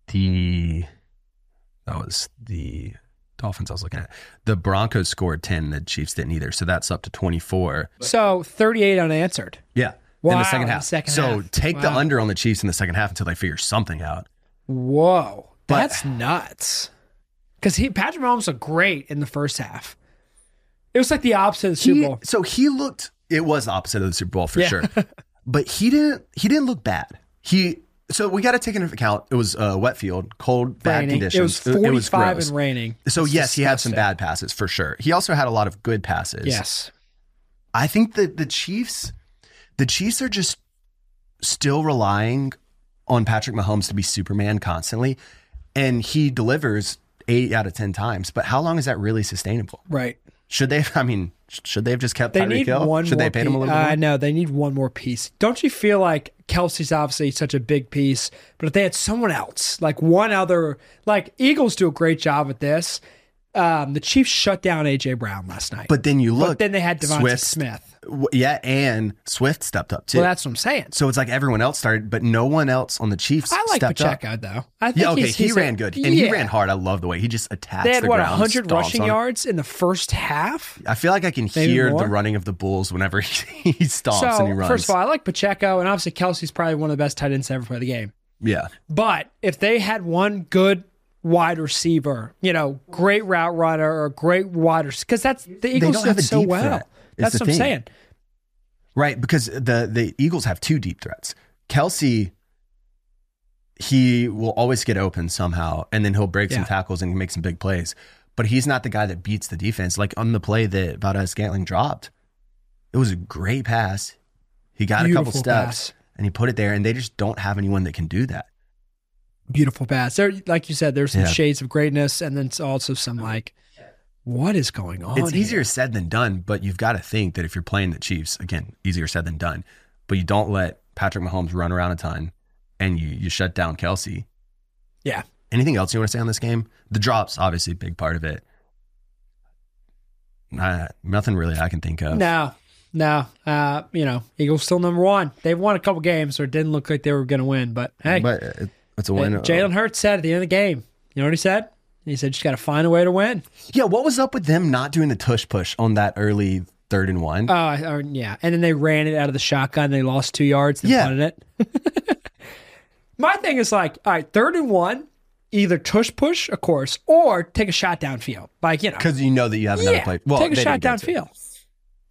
the that was the Dolphins I was looking at. The Broncos scored 10, the Chiefs didn't either. So that's up to 24. So 38 unanswered. Yeah. in the second in the half. second so half. take the under on the Chiefs in the second half until they figure something out. Whoa, But- that's nuts. Because he Patrick Mahomes looked great in the first half. It was like the opposite of the Super Bowl. so he looked it was the opposite of the Super Bowl for Yeah. sure. but he didn't he didn't look bad. He so we got to take into account it was a wet field, cold, bad Raining. conditions. It was 45 gross. and raining. So yes, he had some bad passes for sure. He also had a lot of good passes. Yes. I think that the Chiefs, the Chiefs are just still relying on Patrick Mahomes to be Superman constantly, and he delivers eight out of ten times. But how long is that really sustainable? Right. Should they? I mean, should they have just kept They Tyreek need Hill? one Should they pay him a little bit more? I know they need one more piece. Don't you feel like Kelce's obviously such a big piece, but if they had someone else, like one other, like Eagles do a great job with this. Um, the Chiefs shut down AJ Brown last night, But then you look. But then they had Devontae Swift, Smith. Yeah, and Swift stepped up too. Well, that's what I'm saying. so it's like everyone else started, but no one else on the Chiefs I like stepped up. Pacheco though. I think Yeah, okay, he's, he he's a- ran good, and he ran hard. I love the way he just attacks. They had the what ground, 100 rushing on yards in the first half. I feel like I can Maybe hear more? the running of the Bulls whenever he, he stomps So and he runs. first of all, I like Pacheco, and obviously Kelce's probably one of the best tight ends to ever play the game. yeah, But if they had one good wide receiver, you know, great route runner or great wide receiver, because that's the Eagles have so well. That's what I'm saying. Right. Because the the Eagles have two deep threats. Kelce, he will always get open somehow, and then he'll break some tackles and make some big plays. But he's not the guy that beats the defense. Like on the play that Valdes Scantling dropped, it was a great pass. He got a couple steps pass. and he put it there, and they just don't have anyone that can do that. Beautiful pass. There, like you said, there's some Yeah. shades of greatness, and then it's also some like, what is going on? It's here? easier said than done, but you've got to think that if you're playing the Chiefs, again, easier said than done. But you don't let Patrick Mahomes run around a ton, and you you shut down Kelce. Yeah. Anything else you want to say on this game? The drops, obviously, a big part of it. Uh, nothing really I can think of. No, no. Uh, you know, Eagles still number one. They've won a couple games, so it didn't look like they were going to win. But hey, but it's a win. Jalen Hurts said at the end of the game, you know what he said? He said, "Just got to find a way to win." Yeah, what was up with them not doing the tush push on that early third and one? Oh, or- yeah. And then they ran it out of the shotgun. They lost two yards. They Yeah. it. My thing is like, all right, third and one, either tush push, of course, or take a shot downfield. Like, you know, Because you know that you have another yeah, play. Well, take a shot didn't get to it. downfield.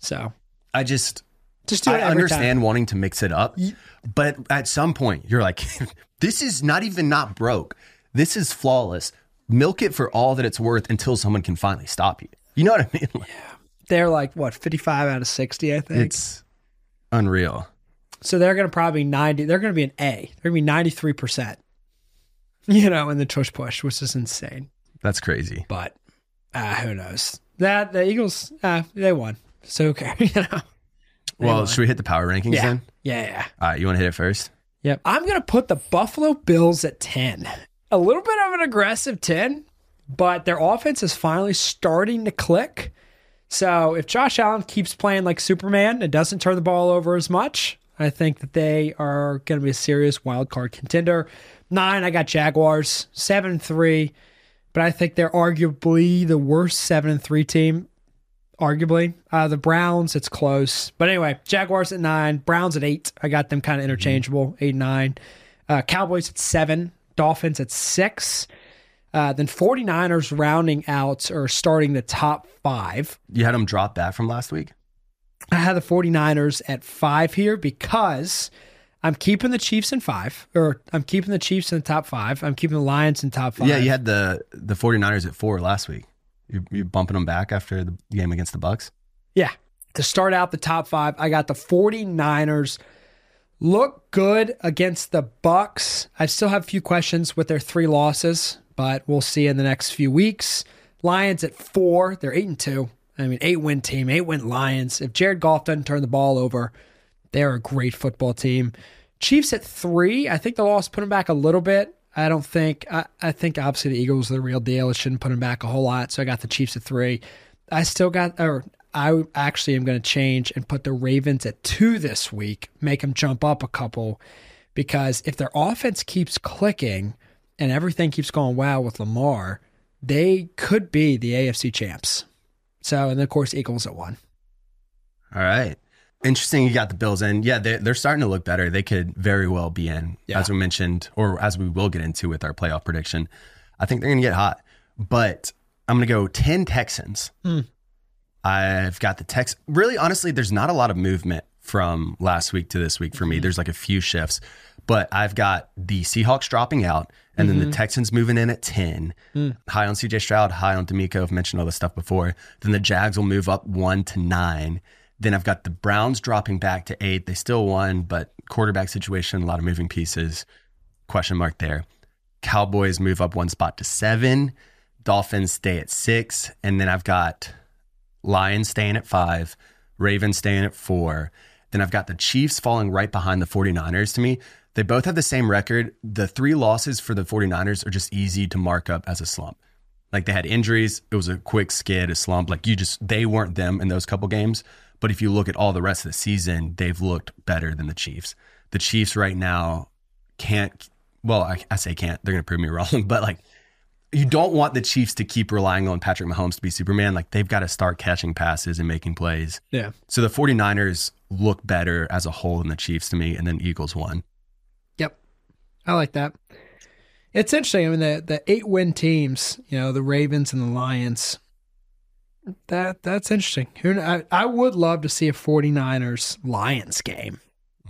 So I just just do it I understand time. wanting to mix it up, but at some point you're like, this is not even not broke. This is flawless. Milk it for all that it's worth until someone can finally stop you. You know what I mean? Like, They're like, what, 55 out of 60, I think. it's unreal. so they're going to probably 90, they're going to be an A. They're going to be 93%, you know, in the tush push, which is insane. That's crazy. but uh, who knows? That the Eagles, uh, they won. So okay, you know. Well, should we hit the power rankings yeah, then? yeah, yeah. All right, you want to hit it first? Yep. I'm gonna put the Buffalo Bills at ten. A little bit of an aggressive ten, but their offense is finally starting to click. So if Josh Allen keeps playing like Superman and doesn't turn the ball over as much, I think that they are going to be a serious wild card contender. Nine, I got Jaguars. Seven three, but I think they're arguably the worst seven and three team. Arguably, uh, the Browns, it's close, but anyway, Jaguars at nine, Browns at eight. I got them kind of interchangeable, eight nine. Uh, Cowboys at seven, Dolphins at six. Uh, then 49ers rounding out or starting the top five. You had them drop that from last week? I had the 49ers at five here because I'm keeping the Chiefs in five, or I'm keeping the Chiefs in the top five. I'm keeping the Lions in top five. Yeah, you had the the 49ers at four last week. You you bumping them back after the game against the Bucks? Yeah. To start out the top five, I got the 49ers look good against the Bucks. I still have a few questions with their three losses, but we'll see in the next few weeks. Lions at four, they're eight and two. I mean, eight win team, eight win Lions. If Jared Goff doesn't turn the ball over, they're a great football team. Chiefs at three. I think the loss put them back a little bit. I don't think. I, I think obviously the Eagles are the real deal. It shouldn't put them back a whole lot. So I got the Chiefs at three. I still got, or I actually am going to change and put the Ravens at two this week, make them jump up a couple, because if their offense keeps clicking and everything keeps going well with Lamar, they could be the AFC champs. So, and then of course, Eagles at one. All right. Interesting. You got the Bills in. Yeah, they're, they're starting to look better. They could very well be in, Yeah. as we mentioned, or as we will get into with our playoff prediction. I think they're going to get hot, but I'm going to go 10 Texans. Hmm. I've got the Tex. Really, honestly, there's not a lot of movement from last week to this week for me. Mm-hmm. There's like a few shifts, but I've got the Seahawks dropping out and then the mm-hmm. Texans moving in at 10. Mm. High on CJ Stroud, high on DeMeco. I've mentioned all this stuff before. Then the Jags will move up one to nine. Then I've got the Browns dropping back to eight. They still won, but quarterback situation, a lot of moving pieces. Question mark there. Cowboys move up one spot to seven. Dolphins stay at six. And then I've got Lions staying at five, Ravens staying at four. Then I've got the Chiefs falling right behind the 49ers to me. They both have the same record. The three losses for the 49ers are just easy to mark up as a slump. Like they had injuries, it was a quick skid, a slump. Like you just, they weren't them in those couple games. But if you look at all the rest of the season, they've looked better than the Chiefs. The Chiefs right now can't, well, I, I say can't, they're going to prove me wrong, but like you don't want the Chiefs to keep relying on Patrick Mahomes to be Superman. Like they've got to start catching passes and making plays. Yeah. So the 49ers look better as a whole than the Chiefs to me, and then Eagles won. Yep. I like that. It's interesting. I mean, the, the eight win teams, you know, the Ravens and the Lions, that that's interesting. Who I, I would love to see a 49ers Lions game.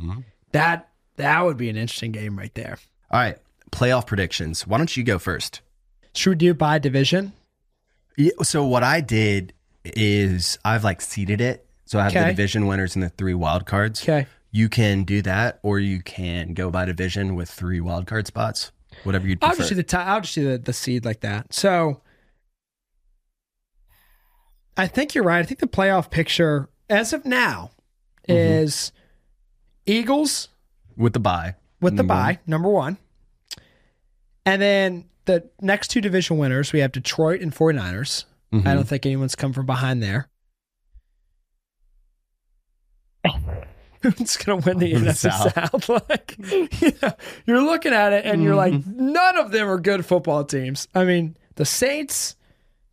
Mhm. That that would be an interesting game right there. All right, playoff predictions. Why don't you go first? Should we do by division? Yeah, so what I did is I've like seeded it. So I have the Okay. division winners and the three wild cards. Okay. You can do that, or you can go by division with three wild card spots. Whatever you'd prefer. I'll just do the ti I'll just do the, the seed like that. So I think you're right. I think the playoff picture as of now is Eagles with the bye. with the Mhm. bye, number one. And then the next two division winners, we have Detroit and 49ers. Mhm. I don't think anyone's come from behind there. Who's going to win the NFC South. South? like, you know, you're looking at it and you're like, Mm-hmm. none of them are good football teams. I mean, the Saints,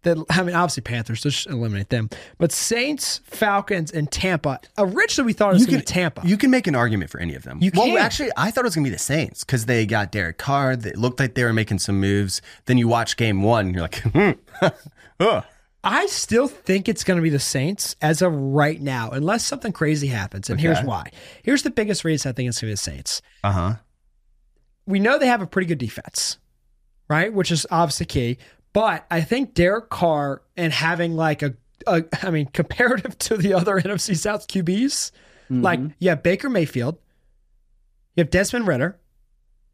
the, I mean, obviously Panthers, just eliminate them. But Saints, Falcons, and Tampa. Originally, we thought it was going to Tampa. You can make an argument for any of them. You Well, can. actually, I thought it was gonna be the Saints because they got Derek Carr. It looked like they were making some moves. Then you watch Game One, and you're like, hmm. Ugh. I still think it's going to be the Saints as of right now, unless something crazy happens. And here's why. Here's the biggest reason I think it's going to be the Saints. uh huh. We know they have a pretty good defense, right? Which is obviously key. But I think Derek Carr and having like a, a I mean, comparative to the other NFC South QBs, like mm-hmm. you have Baker Mayfield, you have Desmond Ridder,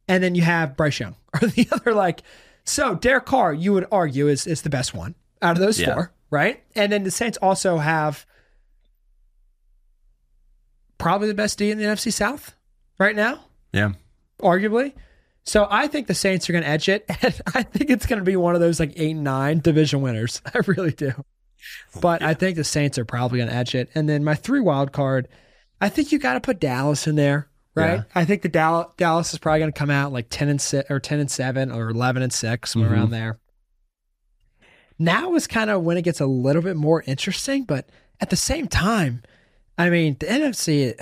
and then you have Bryce Young, or the other like. So Derek Carr, you would argue, is is the best one out of those Yeah. four, right? And then the Saints also have probably the best D in the NFC South right now, Yeah. arguably. So I think the Saints are going to edge it, and I think it's going to be one of those like eight and nine division winners. I really do. But I think the Saints are probably going to edge it. And then my three wild card, I think you got to put Dallas in there, right? Yeah. I think the Dallas Dallas is probably going to come out like ten and six or ten and seven or eleven and six, somewhere Mhm. around there. Now is kind of when it gets a little bit more interesting, but at the same time, I mean the NFC. It,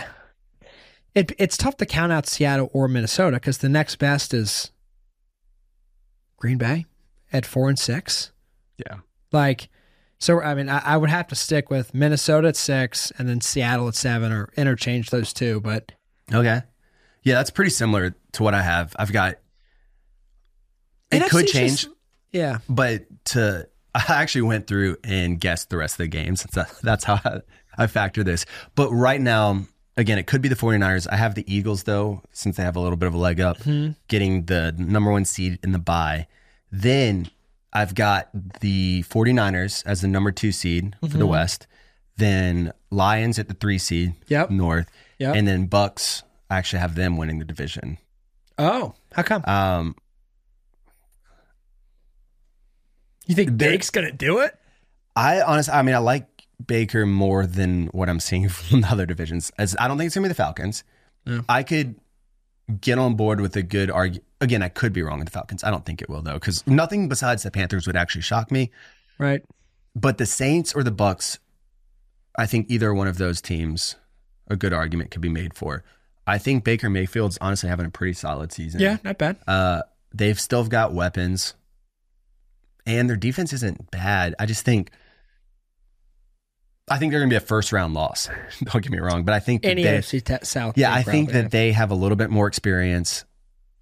it's tough to count out Seattle or Minnesota because the next best is Green Bay at four and six. Yeah. Like, so I mean, I, I would have to stick with Minnesota at six and then Seattle at seven, or interchange those two. But Okay. Yeah, that's pretty similar to what I have. I've got. It NFC could change, just- yeah, but to I actually went through and guessed the rest of the games. That's that's how I, I factor this. But right now, again, it could be the 49ers. I have the Eagles, though, since they have a little bit of a leg up, getting the number one seed in the bye. Then I've got the 49ers as the number two seed for the West. Then Lions at the three seed Yep. North. Yep. And then Bucks, I actually have them winning the division. Oh, how come? Um, you think they're- gonna do it? I honestly, I mean, I like Baker more than what I'm seeing from the other divisions. As I don't think it's gonna be the Falcons. Yeah. I could get on board with a good argue. Again, I could be wrong with the Falcons. I don't think it will though, because nothing besides the Panthers would actually shock me. Right. But the Saints or the Bucks, I think either one of those teams, a good argument could be made for. I think Baker Mayfield's honestly having a pretty solid season. Yeah, not bad. Uh, they've still got weapons, and their defense isn't bad. I just think, I think they're going to be a first round loss. Don't get me wrong, but I think that Any they, NFC te- South. yeah, I think that they have a little bit more experience.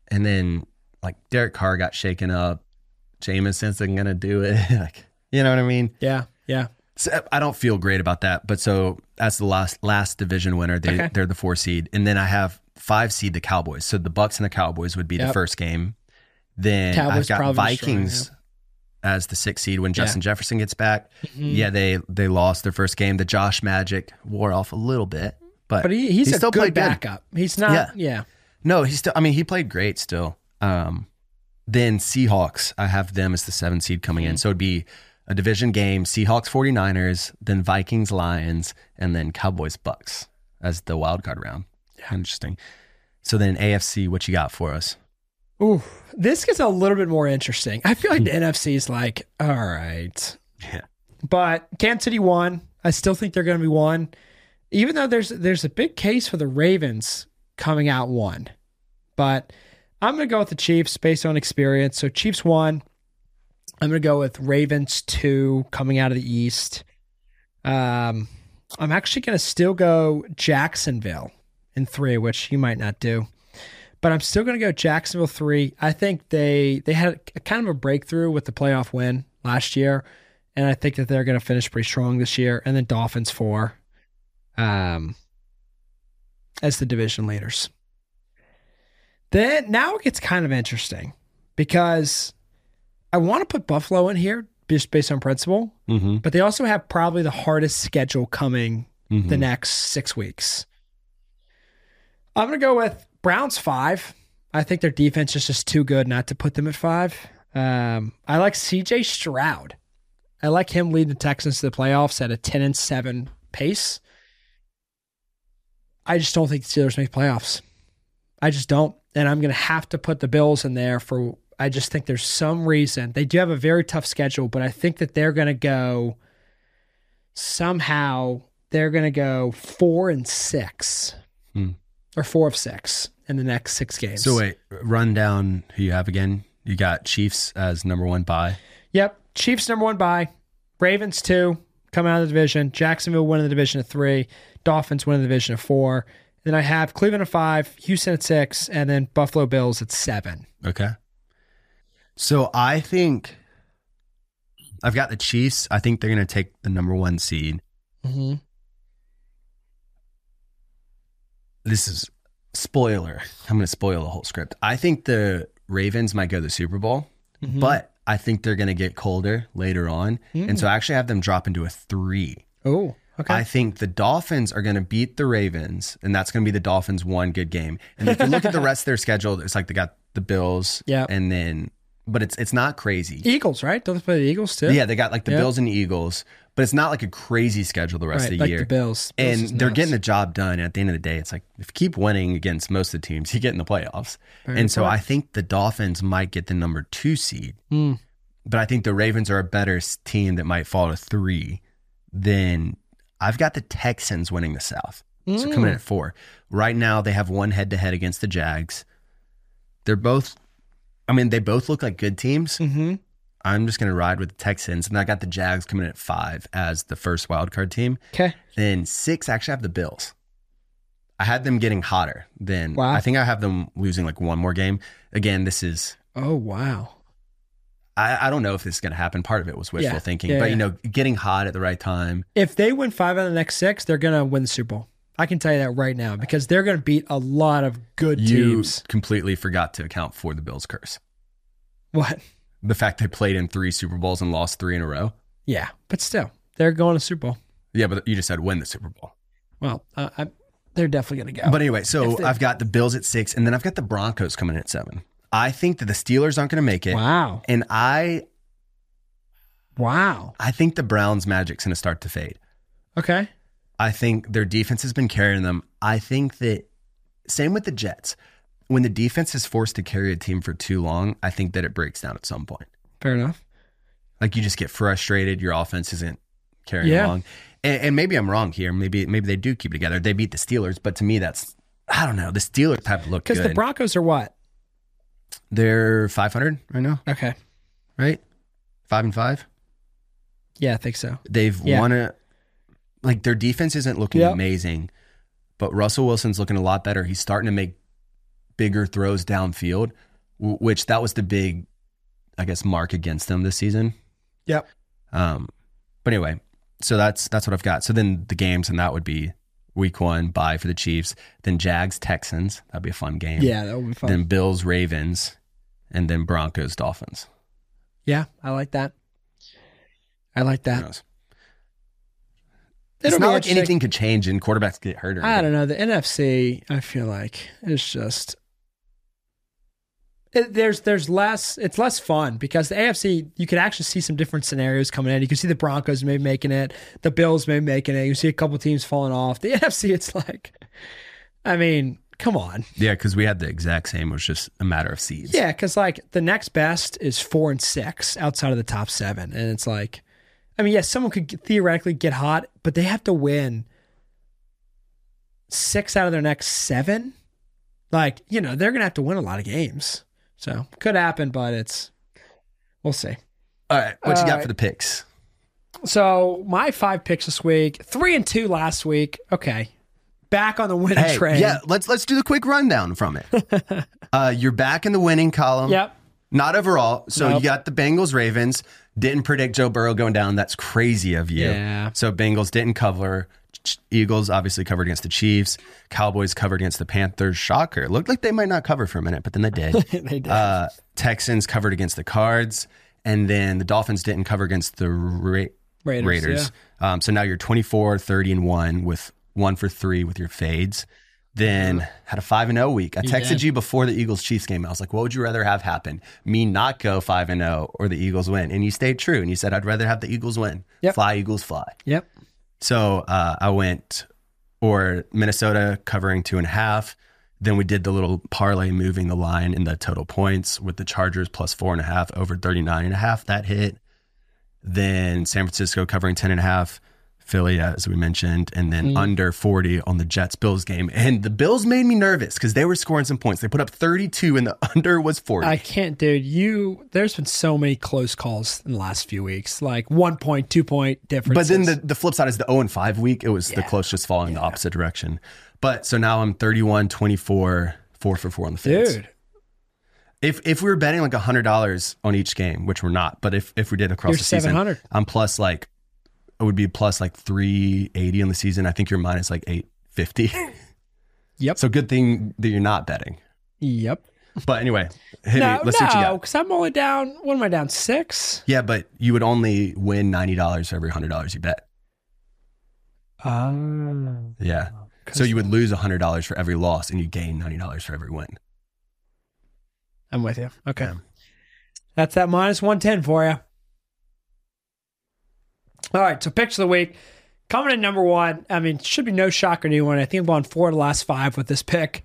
And then like Derek Carr got shaken up, Jameis's going to do it. like, you know what I mean? Yeah, yeah. So I don't feel great about that. But so as the last last division winner, they Okay. they're the four seed, and then I have five seed the Cowboys. So the Bucks and the Cowboys would be the first game. Then Cowboys I've got Vikings as the sixth seed when Yeah. Justin Jefferson gets back. Mm-hmm. Yeah, they they lost their first game. The Josh Magic wore off a little bit, but But he, he's he still good played good. backup. He's not. Yeah. Yeah. No, he's still. I mean, he played great still. Um, then Seahawks, I have them as the seven seed coming Mm-hmm. in. So it'd be a division game: Seahawks, 49ers, then Vikings, Lions, and then Cowboys, Bucks as the wild card round. Yeah. Interesting. So then AFC, what you got for us? Ooh, this gets a little bit more interesting. I feel like the NFC is like, all right, Yeah. but Kansas City won. I still think they're going to be one, even though there's there's a big case for the Ravens coming out one. But I'm going to go with the Chiefs based on experience. So Chiefs one. I'm going to go with Ravens two coming out of the East. Um, I'm actually going to still go Jacksonville in three, which you might not do but I'm still going to go Jacksonville three. I think they they had a, kind of a breakthrough with the playoff win last year, and I think that they're going to finish pretty strong this year. And then Dolphins four, um, as the division leaders. Then now it gets kind of interesting because I want to put Buffalo in here just based on principle, Mm-hmm. but they also have probably the hardest schedule coming Mm-hmm. the next six weeks. I'm going to go with Browns five. I think their defense is just too good not to put them at five. Um, I like CJ Stroud. I like him leading the Texans to the playoffs at a 10 and 7 pace. I just don't think the Steelers make playoffs. I just don't. And I'm going to have to put the Bills in there for, I just think there's some reason. They do have a very tough schedule, but I think that they're going to go somehow, they're going to go four and six Hmm. or four of six in the next six games. So wait, run down who you have again. You got Chiefs as number one bye. Yep. Chiefs number one bye. Ravens two coming out of the division. Jacksonville winning the division of three. Dolphins winning the division of four. Then I have Cleveland at five, Houston at six, and then Buffalo Bills at seven. Okay. So I think I've got the Chiefs. I think they're going to take the number one seed. Mm-hmm. This is spoiler. I'm going to spoil the whole script. I think the Ravens might go to the Super Bowl, Mm-hmm. but I think they're going to get colder later on. And so I actually have them drop into a three. Oh, okay. I think the Dolphins are going to beat the Ravens, and that's going to be the Dolphins' one good game. And if you look at the rest of their schedule, it's like they got the Bills, Yeah. and then, but it's it's not crazy. Eagles, right? Don't they play the Eagles too? Yeah, they got like the. Bills and the Eagles, but it's not like a crazy schedule the rest right. of the like year. the Bills. Bills and they're nuts. getting the job done. And at the end of the day, it's like if you keep winning against most of the teams, you get in the playoffs. Very and so. I think the Dolphins might get the number two seed, Hmm. but I think the Ravens are a better team that might fall to three. Then I've got the Texans winning the South, so coming in at four. Right now, they have one head to head against the Jags. They're both. I mean, they both look like good teams. Mm-hmm. I'm just going to ride with the Texans, and I got the Jags coming in at five as the first wild card team. Okay. Then six, I actually have the Bills. I had them getting hotter. Then Wow. I think I have them losing like one more game. Again, this is Oh wow. I, I don't know if this is going to happen. Part of it was wishful Yeah. thinking, Yeah, but yeah. you know, getting hot at the right time. If they win five out of the next six, they're gonna win the Super Bowl. I can tell you that right now because they're going to beat a lot of good You teams. completely forgot to account for the Bills curse. What? The fact they played in three Super Bowls and lost three in a row. Yeah, but still, they're going to Super Bowl. Yeah, but you just said win the Super Bowl. Well, uh, I, they're definitely going to go. But anyway, so they- I've got the Bills at six, and then I've got the Broncos coming in at seven. I think that the Steelers aren't going to make it, wow, and I wow. I think the Browns' magic's going to start to fade. Okay, I think their defense has been carrying them. I think that same with the Jets. When the defense is forced to carry a team for too long, I think that it breaks down at some point. fair enough. Like you just get frustrated, your offense isn't carrying Yeah. along. And, and maybe I'm wrong here. Maybe maybe they do keep it together. They beat the Steelers, but to me, that's I don't know. The Steelers have to look Because the Broncos are what? They're 500 right now, Okay, right? Five and five. yeah, I think so. They've Yeah. won a like their defense isn't looking Yep. amazing, but Russell Wilson's looking a lot better. He's starting to make bigger throws downfield, which that was the big, I guess, mark against them this season. Yep. Um, but anyway, so that's that's what I've got. So then the games, and that would be week one bye for the Chiefs, then Jags Texans. That'd be a fun game. Yeah, that would be fun. Then Bills Ravens, and then Broncos Dolphins. yeah, I like that. I like that. it's not like anything could change and quarterbacks get hurt. Or I don't know. The NFC, I feel like it's just Uh, there's there's less. It's less fun because the AFC you could actually see some different scenarios coming in. You can see the Broncos maybe making it, the Bills maybe making it. You see a couple teams falling off. The NFC, it's like, I mean, come on, Yeah, because we had the exact same. It was just a matter of seeds. yeah, because like the next best is four and six outside of the top seven, and it's like, I mean, yes, someone could theoretically get hot, but they have to win six out of their next seven. Like, you know, they're gonna have to win a lot of games. So could happen, but it's we'll see. All right, what you All got right. for the picks? So my five picks this week, three and two last week. Okay, back on the winning Hey, train. yeah, let's let's do the quick rundown from it. uh, you're back in the winning column. Yep. Not overall. So Nope. you got the Bengals Ravens. Didn't predict Joe Burrow going down. That's crazy of you. Yeah. So Bengals didn't cover. Eagles obviously covered against the Chiefs. Cowboys covered against the Panthers. Shocker. Looked like they might not cover for a minute, but then they did. they did. uh, Texans covered against the Cards, and then the Dolphins didn't cover against the Ra- Raiders, Raiders. Um, so now you're 24, 30, and one with one for three with your fades. Then had a five and zero week. I texted did. you before the Eagles Chiefs game. I was like, "What would you rather have happen? Me not go five and zero, or the Eagles win?" And you stayed true, and you said, "I'd rather have the Eagles win. Yep. Fly Eagles, fly." yep. So uh, I went, or Minnesota covering two and a half. Then we did the little parlay moving the line in the total points with the Chargers plus four and a half over 39 and a half. That hit. Then San Francisco covering 10 and a half. Philly, uh, as we mentioned, and then mm-hmm. under 40 on the Jets Bills game. And the Bills made me nervous because they were scoring some points. They put up 32 and the under was 40. I can't, dude. You, there's been so many close calls in the last few weeks, like one point, two point difference. But then the, the flip side is the 0 and 5 week. It was the closest falling the opposite direction. But so now I'm 31, 24, 4 for 4 on the fence. dude, If if we were betting like $100 on each game, which we're not, but if, if we did across You're the season, I'm plus like, it would be plus like 380 in the season. I think you're minus like 850. Yep. So good thing that you're not betting. yep. But anyway, hit No, me. Let's see what you no, got. because I'm only down. What am I down? Six. Yeah, but you would only win $90 for every $100 you bet. Oh, Yeah. So you would lose $100 for every loss and you gain $90 for every win. I'm with you. Okay, Yeah. that's that minus one ten for you. All right, so picks of the week coming in number one. I mean, should be no shocker to anyone. I think I've gone four of the last five with this pick.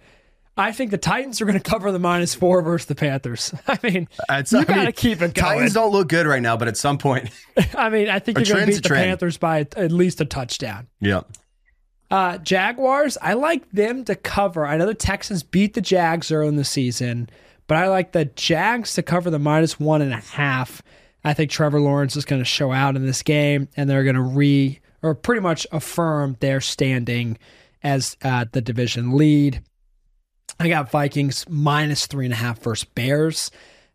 I think the Titans are going to cover the minus four versus the Panthers. I mean, It's- you got to keep it going. Titans don't look good right now, but at some point, I mean, I think you're going to beat the trend. Panthers by at least a touchdown. yeah. Uh, Jaguars, I like them to cover. I know the Texans beat the Jags early in the season, but I like the Jags to cover the minus one and a half. I think Trevor Lawrence is going to show out in this game, and they're going to re or pretty much affirm their standing as uh, the division lead. I got Vikings minus three and a half versus Bears.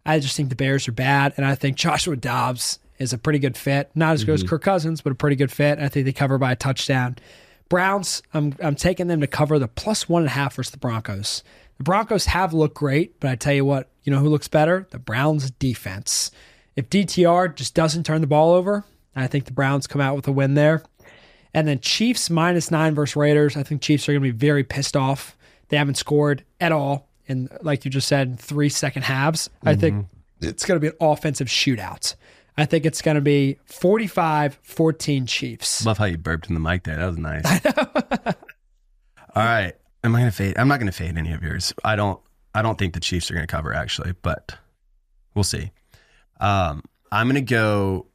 I just think the Bears are bad, and I think Joshua Dobbs is a pretty good fit. Not as good as Kirk Cousins, but a pretty good fit. I think they cover by a touchdown. Browns, I'm I'm taking them to cover the plus one and a half versus the Broncos. The Broncos have looked great, but I tell you what, you know who looks better? The Browns defense. If DTR just doesn't turn the ball over, I think the Browns come out with a win there. And then Chiefs minus nine versus Raiders. I think Chiefs are going to be very pissed off. They haven't scored at all. And like you just said, three second halves. I think mm-hmm. it's going to be an offensive shootout. I think it's going to be 45 14 Chiefs. Love how you burped in the mic there. That was nice. All right. Am I gonna fade? I'm not gonna fade any of yours. I don't I don't think the Chiefs are gonna cover actually, but we'll see. Um, I'm gonna go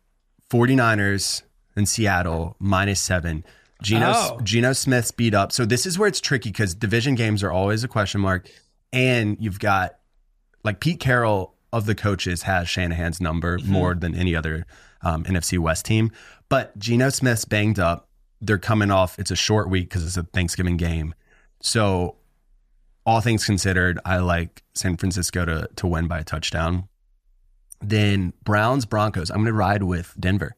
49ers in Seattle minus seven. Geno Oh. Geno Smith's beat up. So this is where it's tricky because division games are always a question mark. And you've got like Pete Carroll of the coaches has Shanahan's number more than any other um, NFC West team. But Geno Smith's banged up. They're coming off. It's a short week because it's a Thanksgiving game. So, all things considered, I like San Francisco to to win by a touchdown. Then Browns Broncos. I'm going to ride with Denver.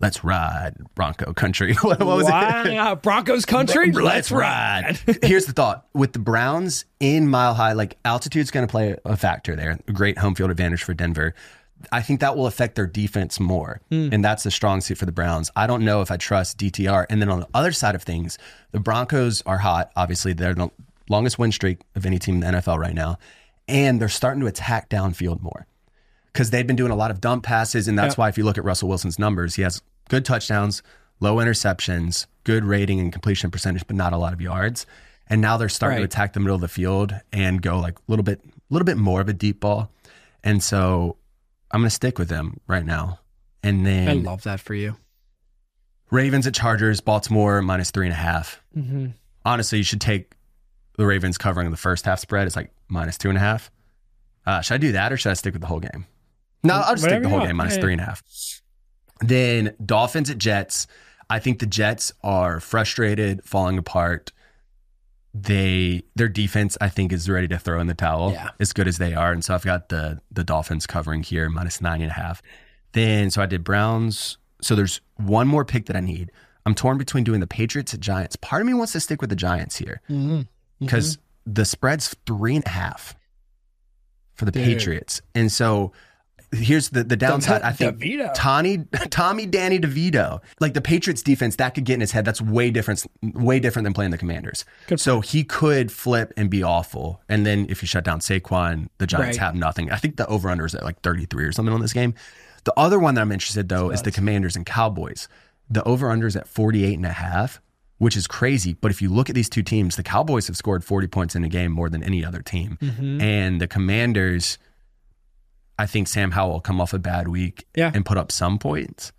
Let's ride Bronco country. what, what was it? wow. Broncos country? Let's ride. Here's the thought with the Browns in mile high, like altitude's going to play a factor there. A great home field advantage for Denver. I think that will affect their defense more. Hmm. And that's the strong suit for the Browns. I don't know if I trust DTR. And then on the other side of things, the Broncos are hot. Obviously, they're the longest win streak of any team in the NFL right now. And they're starting to attack downfield more because they've been doing a lot of dump passes. And that's Yep. why, if you look at Russell Wilson's numbers, he has good touchdowns, low interceptions, good rating and completion percentage, but not a lot of yards. And now they're starting to attack the middle of the field and go like a little bit, a little bit more of a deep ball. And so I'm going to stick with them right now. And then I love that for you. Ravens at Chargers, Baltimore minus three and a half. Mm-hmm. Honestly, you should take the Ravens covering the first half spread. It's like minus two and a half. Uh, should I do that or should I stick with the whole game? No, I'll just stick Whatever the whole game minus Yeah. three and a half. Then Dolphins at Jets. I think the Jets are frustrated, falling apart. They their defense, I think, is ready to throw in the towel Yeah. as good as they are. And so I've got the the Dolphins covering here, minus nine and a half. Then so I did Browns. So there's one more pick that I need. I'm torn between doing the Patriots at Giants. Part of me wants to stick with the Giants here Mm-hmm. because the spread's three and a half for the Dude. Patriots. And so here's the, the downside. I think DeVito. Tommy, Tommy Danny DeVito, like the Patriots defense, that could get in his head. That's way different, way different than playing the Commanders. Good so he could flip and be awful. And then if you shut down Saquon, the Giants Right. have nothing. I think the over under is at like 33 or something on this game. The other one that I'm interested though is the Commanders and Cowboys. The over under is at 48 and a half, which is crazy. But if you look at these two teams, the Cowboys have scored 40 points in a game more than any other team. Mm-hmm. And the Commanders, I think Sam Howell will come off a bad week Yeah. and put up some points.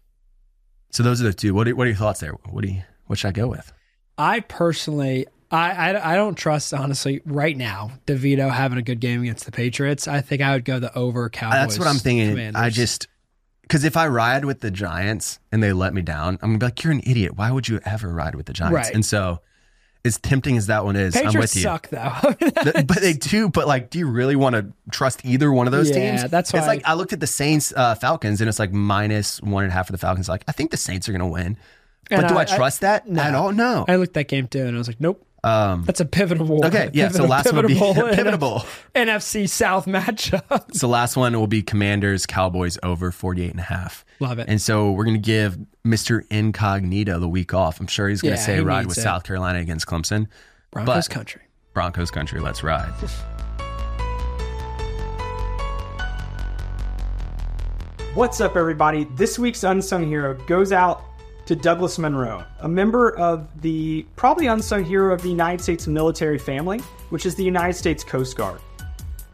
So those are the two. What are, what are your thoughts there? What do you, what should I go with? I personally, I, I I don't trust honestly right now Devito having a good game against the Patriots. I think I would go the over Cowboys. That's what I'm thinking. Commanders. I just because if I ride with the Giants and they let me down, I'm gonna be like, "You're an idiot. Why would you ever ride with the Giants?" Right. And so, as tempting as that one is, Patriots I'm with you. suck though. Th- but they do. But like, do you really want to trust either one of those Yeah, teams? that's It's like I looked at the Saints, uh, Falcons, and it's like minus one and a half for the Falcons. Like, I think the Saints are gonna win. But And do I, I- I- trust that? no. I don't know. I looked at that game too, and I was like, nope. Um, That's a pivotal. Okay, yeah, so pivotal- last one would be- pivotal pivotal. NFC South matchup. so last one will be Commanders Cowboys over 48 and a half. Love it. And so we're going to give Mr. Incognito the week off. I'm sure he's going to Yeah, say he ride with it. South Carolina against Clemson. Broncos But- country. Broncos country, let's ride. What's up, everybody? This week's Unsung Hero goes out to Douglas Munro, a member of the probably unsung hero of the United States military family, which is the United States Coast Guard.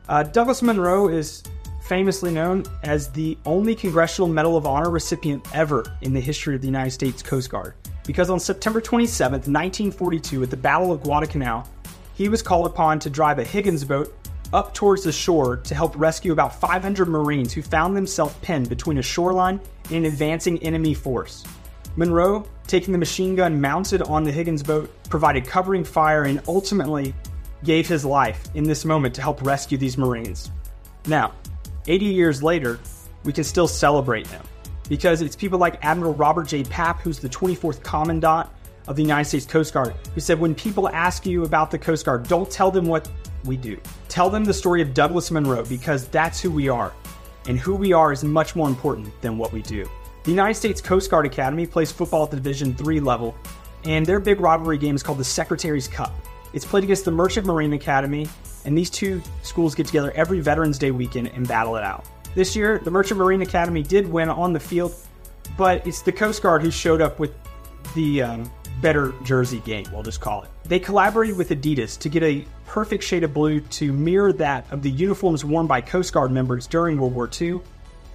Uh, Douglas Munro is famously known as the only Congressional Medal of Honor recipient ever in the history of the United States Coast Guard, because on September 27, 1942, at the Battle of Guadalcanal, he was called upon to drive a Higgins boat up towards the shore to help rescue about 500 Marines who found themselves pinned between a shoreline and an advancing enemy force. Munro, taking the machine gun mounted on the Higgins boat, provided covering fire and ultimately gave his life in this moment to help rescue these Marines. Now, 80 years later, we can still celebrate him because it's people like Admiral Robert J. Papp, who's the 24th Commandant of the United States Coast Guard, who said, When people ask you about the Coast Guard, don't tell them what we do. Tell them the story of Douglas Munro because that's who we are. And who we are is much more important than what we do. The United States Coast Guard Academy plays football at the Division III level, and their big rivalry game is called the Secretary's Cup. It's played against the Merchant Marine Academy, and these two schools get together every Veterans Day weekend and battle it out. This year, the Merchant Marine Academy did win on the field, but it's the Coast Guard who showed up with the um, better jersey game, we'll just call it. They collaborated with Adidas to get a perfect shade of blue to mirror that of the uniforms worn by Coast Guard members during World War II.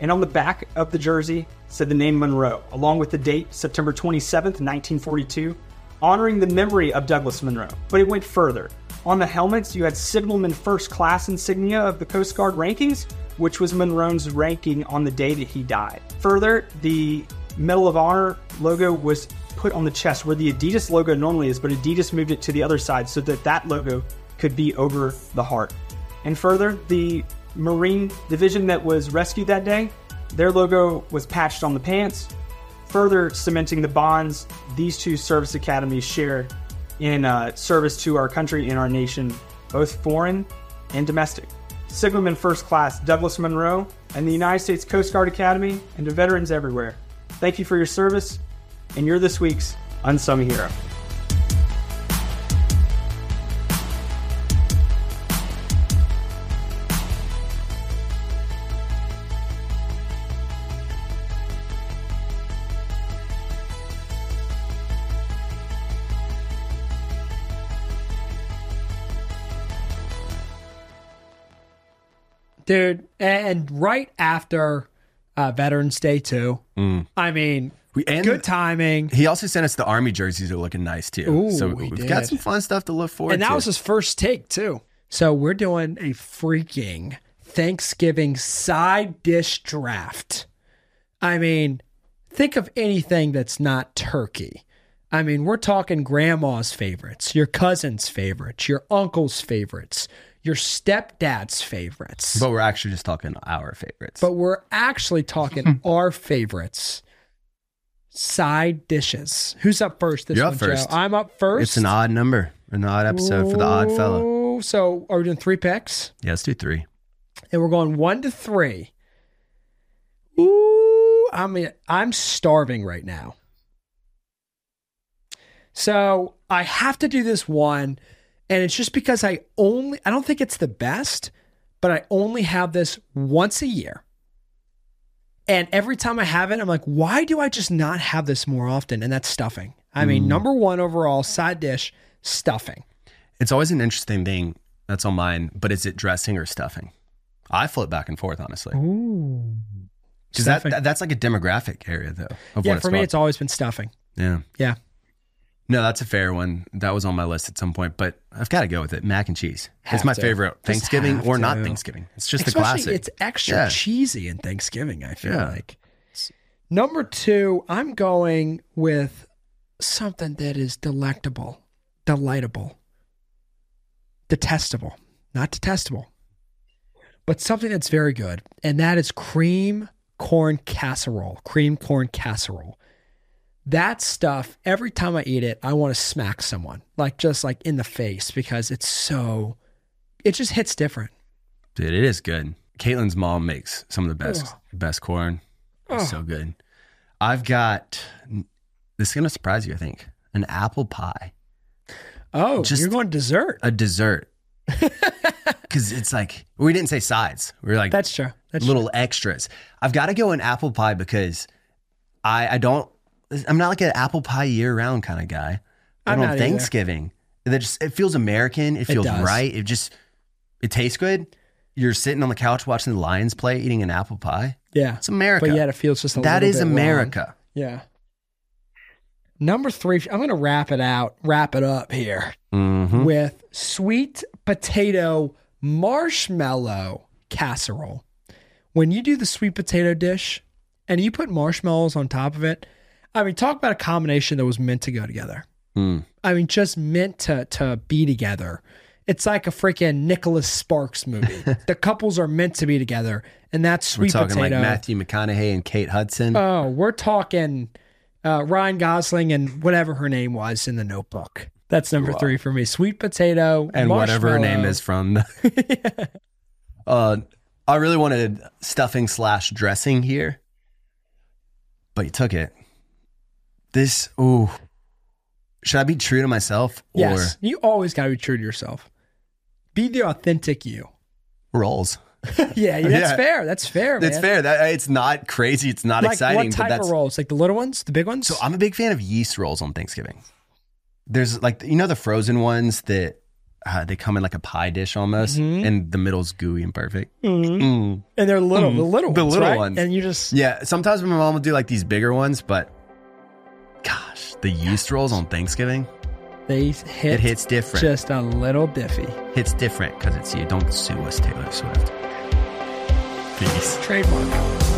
And on the back of the jersey said the name Munro, along with the date September 27th, 1942, honoring the memory of Douglas Munro. But it went further. On the helmets, you had Signalman First Class insignia of the Coast Guard rankings, which was Munro's ranking on the day that he died. Further, the Medal of Honor logo was put on the chest where the Adidas logo normally is, but Adidas moved it to the other side so that that logo could be over the heart. And further, the Marine division that was rescued that day, their logo was patched on the pants, further cementing the bonds these two service academies share in uh, service to our country and our nation, both foreign and domestic. Signalman First Class Douglas Munro and the United States Coast Guard Academy, and to veterans everywhere. Thank you for your service, and you're this week's Unsung Hero. Dude. And right after uh, Veterans Day too. I mean, We- and- good timing. He also sent us the army jerseys are looking nice too. Ooh, so we we've got some fun stuff to look forward to. And that to. was his first take too. So we're doing a freaking Thanksgiving side dish draft. I mean, think of anything that's not turkey. I mean, we're talking grandma's favorites, your cousin's favorites, your uncle's favorites, your stepdad's favorites. but we're actually just talking our favorites. but we're actually talking our favorites. Side dishes. Who's up first this You're one, up first. Joe? I'm up first. it's an odd number, an odd episode for the odd fellow. Ooh, So are we doing three picks? Yeah, let's do three. And we're going one to three. Ooh, I mean, I'm starving right now. So I have to do this one, and it's just because I only I don't think it's the best, but I only have this once a year. And every time I have it, I'm like, why do I just not have this more often? And that's stuffing. I mean, hmm. number one overall side dish, stuffing. It's always an interesting thing. That's on mine, but is it dressing or stuffing? I flip back and forth honestly. Ooh. Because that, that- that's like a demographic area though. Yeah, for me, it's always been stuffing. yeah. Yeah. No, that's a fair one. That was on my list at some point, but I've got to go with it. Mac and cheese. Have it's my to. favorite Just Thanksgiving or not. Thanksgiving. It's just Especially the classic. It's extra Yeah. cheesy in Thanksgiving, I feel Yeah. like. Number two, I'm going with something that is delectable, delightable, detestable, not detestable, but something that's very good. And that is cream corn casserole. Cream corn casserole. That stuff, every time I eat it, I want to smack someone, like just like in the face, because it's so, it just hits different. Dude, it is good. Caitlin's mom makes some of the best Ugh. best corn. It's Ugh. so good. I've got this is gonna surprise you, I think. An apple pie. Oh, Just- you're going dessert. A dessert. Cause it's like we didn't say sides. We are like That's true. That's little extras. I've got to go an apple pie because I I don't I'm not like an apple pie year round kind of guy. But I'm on not either. Thanksgiving, it just it feels American. It feels does. right. It just it tastes good. You're sitting on the couch watching the Lions play, eating an apple pie. Yeah. It's America. But yet it feels just a that little is bit wrong. America. Yeah. Number three, I'm going to wrap it out, wrap it up here Mm-hmm. with sweet potato marshmallow casserole. When you do the sweet potato dish and you put marshmallows on top of it, I mean, talk about a combination that was meant to go together. Mm. I mean, just meant to to be together. It's like a freaking Nicholas Sparks movie. the couples are meant to be together, and that's We're sweet talking potato. like Matthew McConaughey and Kate Hudson. Oh, we're talking uh, Ryan Gosling and whatever her name was in the Notebook. That's number three for me. Sweet potato and whatever her name is from. The uh, I really wanted stuffing slash dressing here, but you took it. This, ooh, should I be true to myself Yes, you always got to be true to yourself. Be the authentic you. rolls? yeah, that's Yeah. fair. That's fair. It's man. fair. That it's not crazy. It's not Like exciting, what type but that's of rolls? Like the little ones, the big ones. so. I'm a big fan of yeast rolls on Thanksgiving. There's like you know the frozen ones that uh, they come in like a pie dish almost, Mm-hmm. and the middle's gooey and perfect. Mm. and they're little, the little ones, The little right? ones. and you just Yeah, sometimes my mom will do like these bigger ones, but gosh, the yeast rolls on Thanksgiving, they hit it hits different. just a little diffy. hits different because it's you. Don't sue us, Taylor Swift. Peace. Trademark.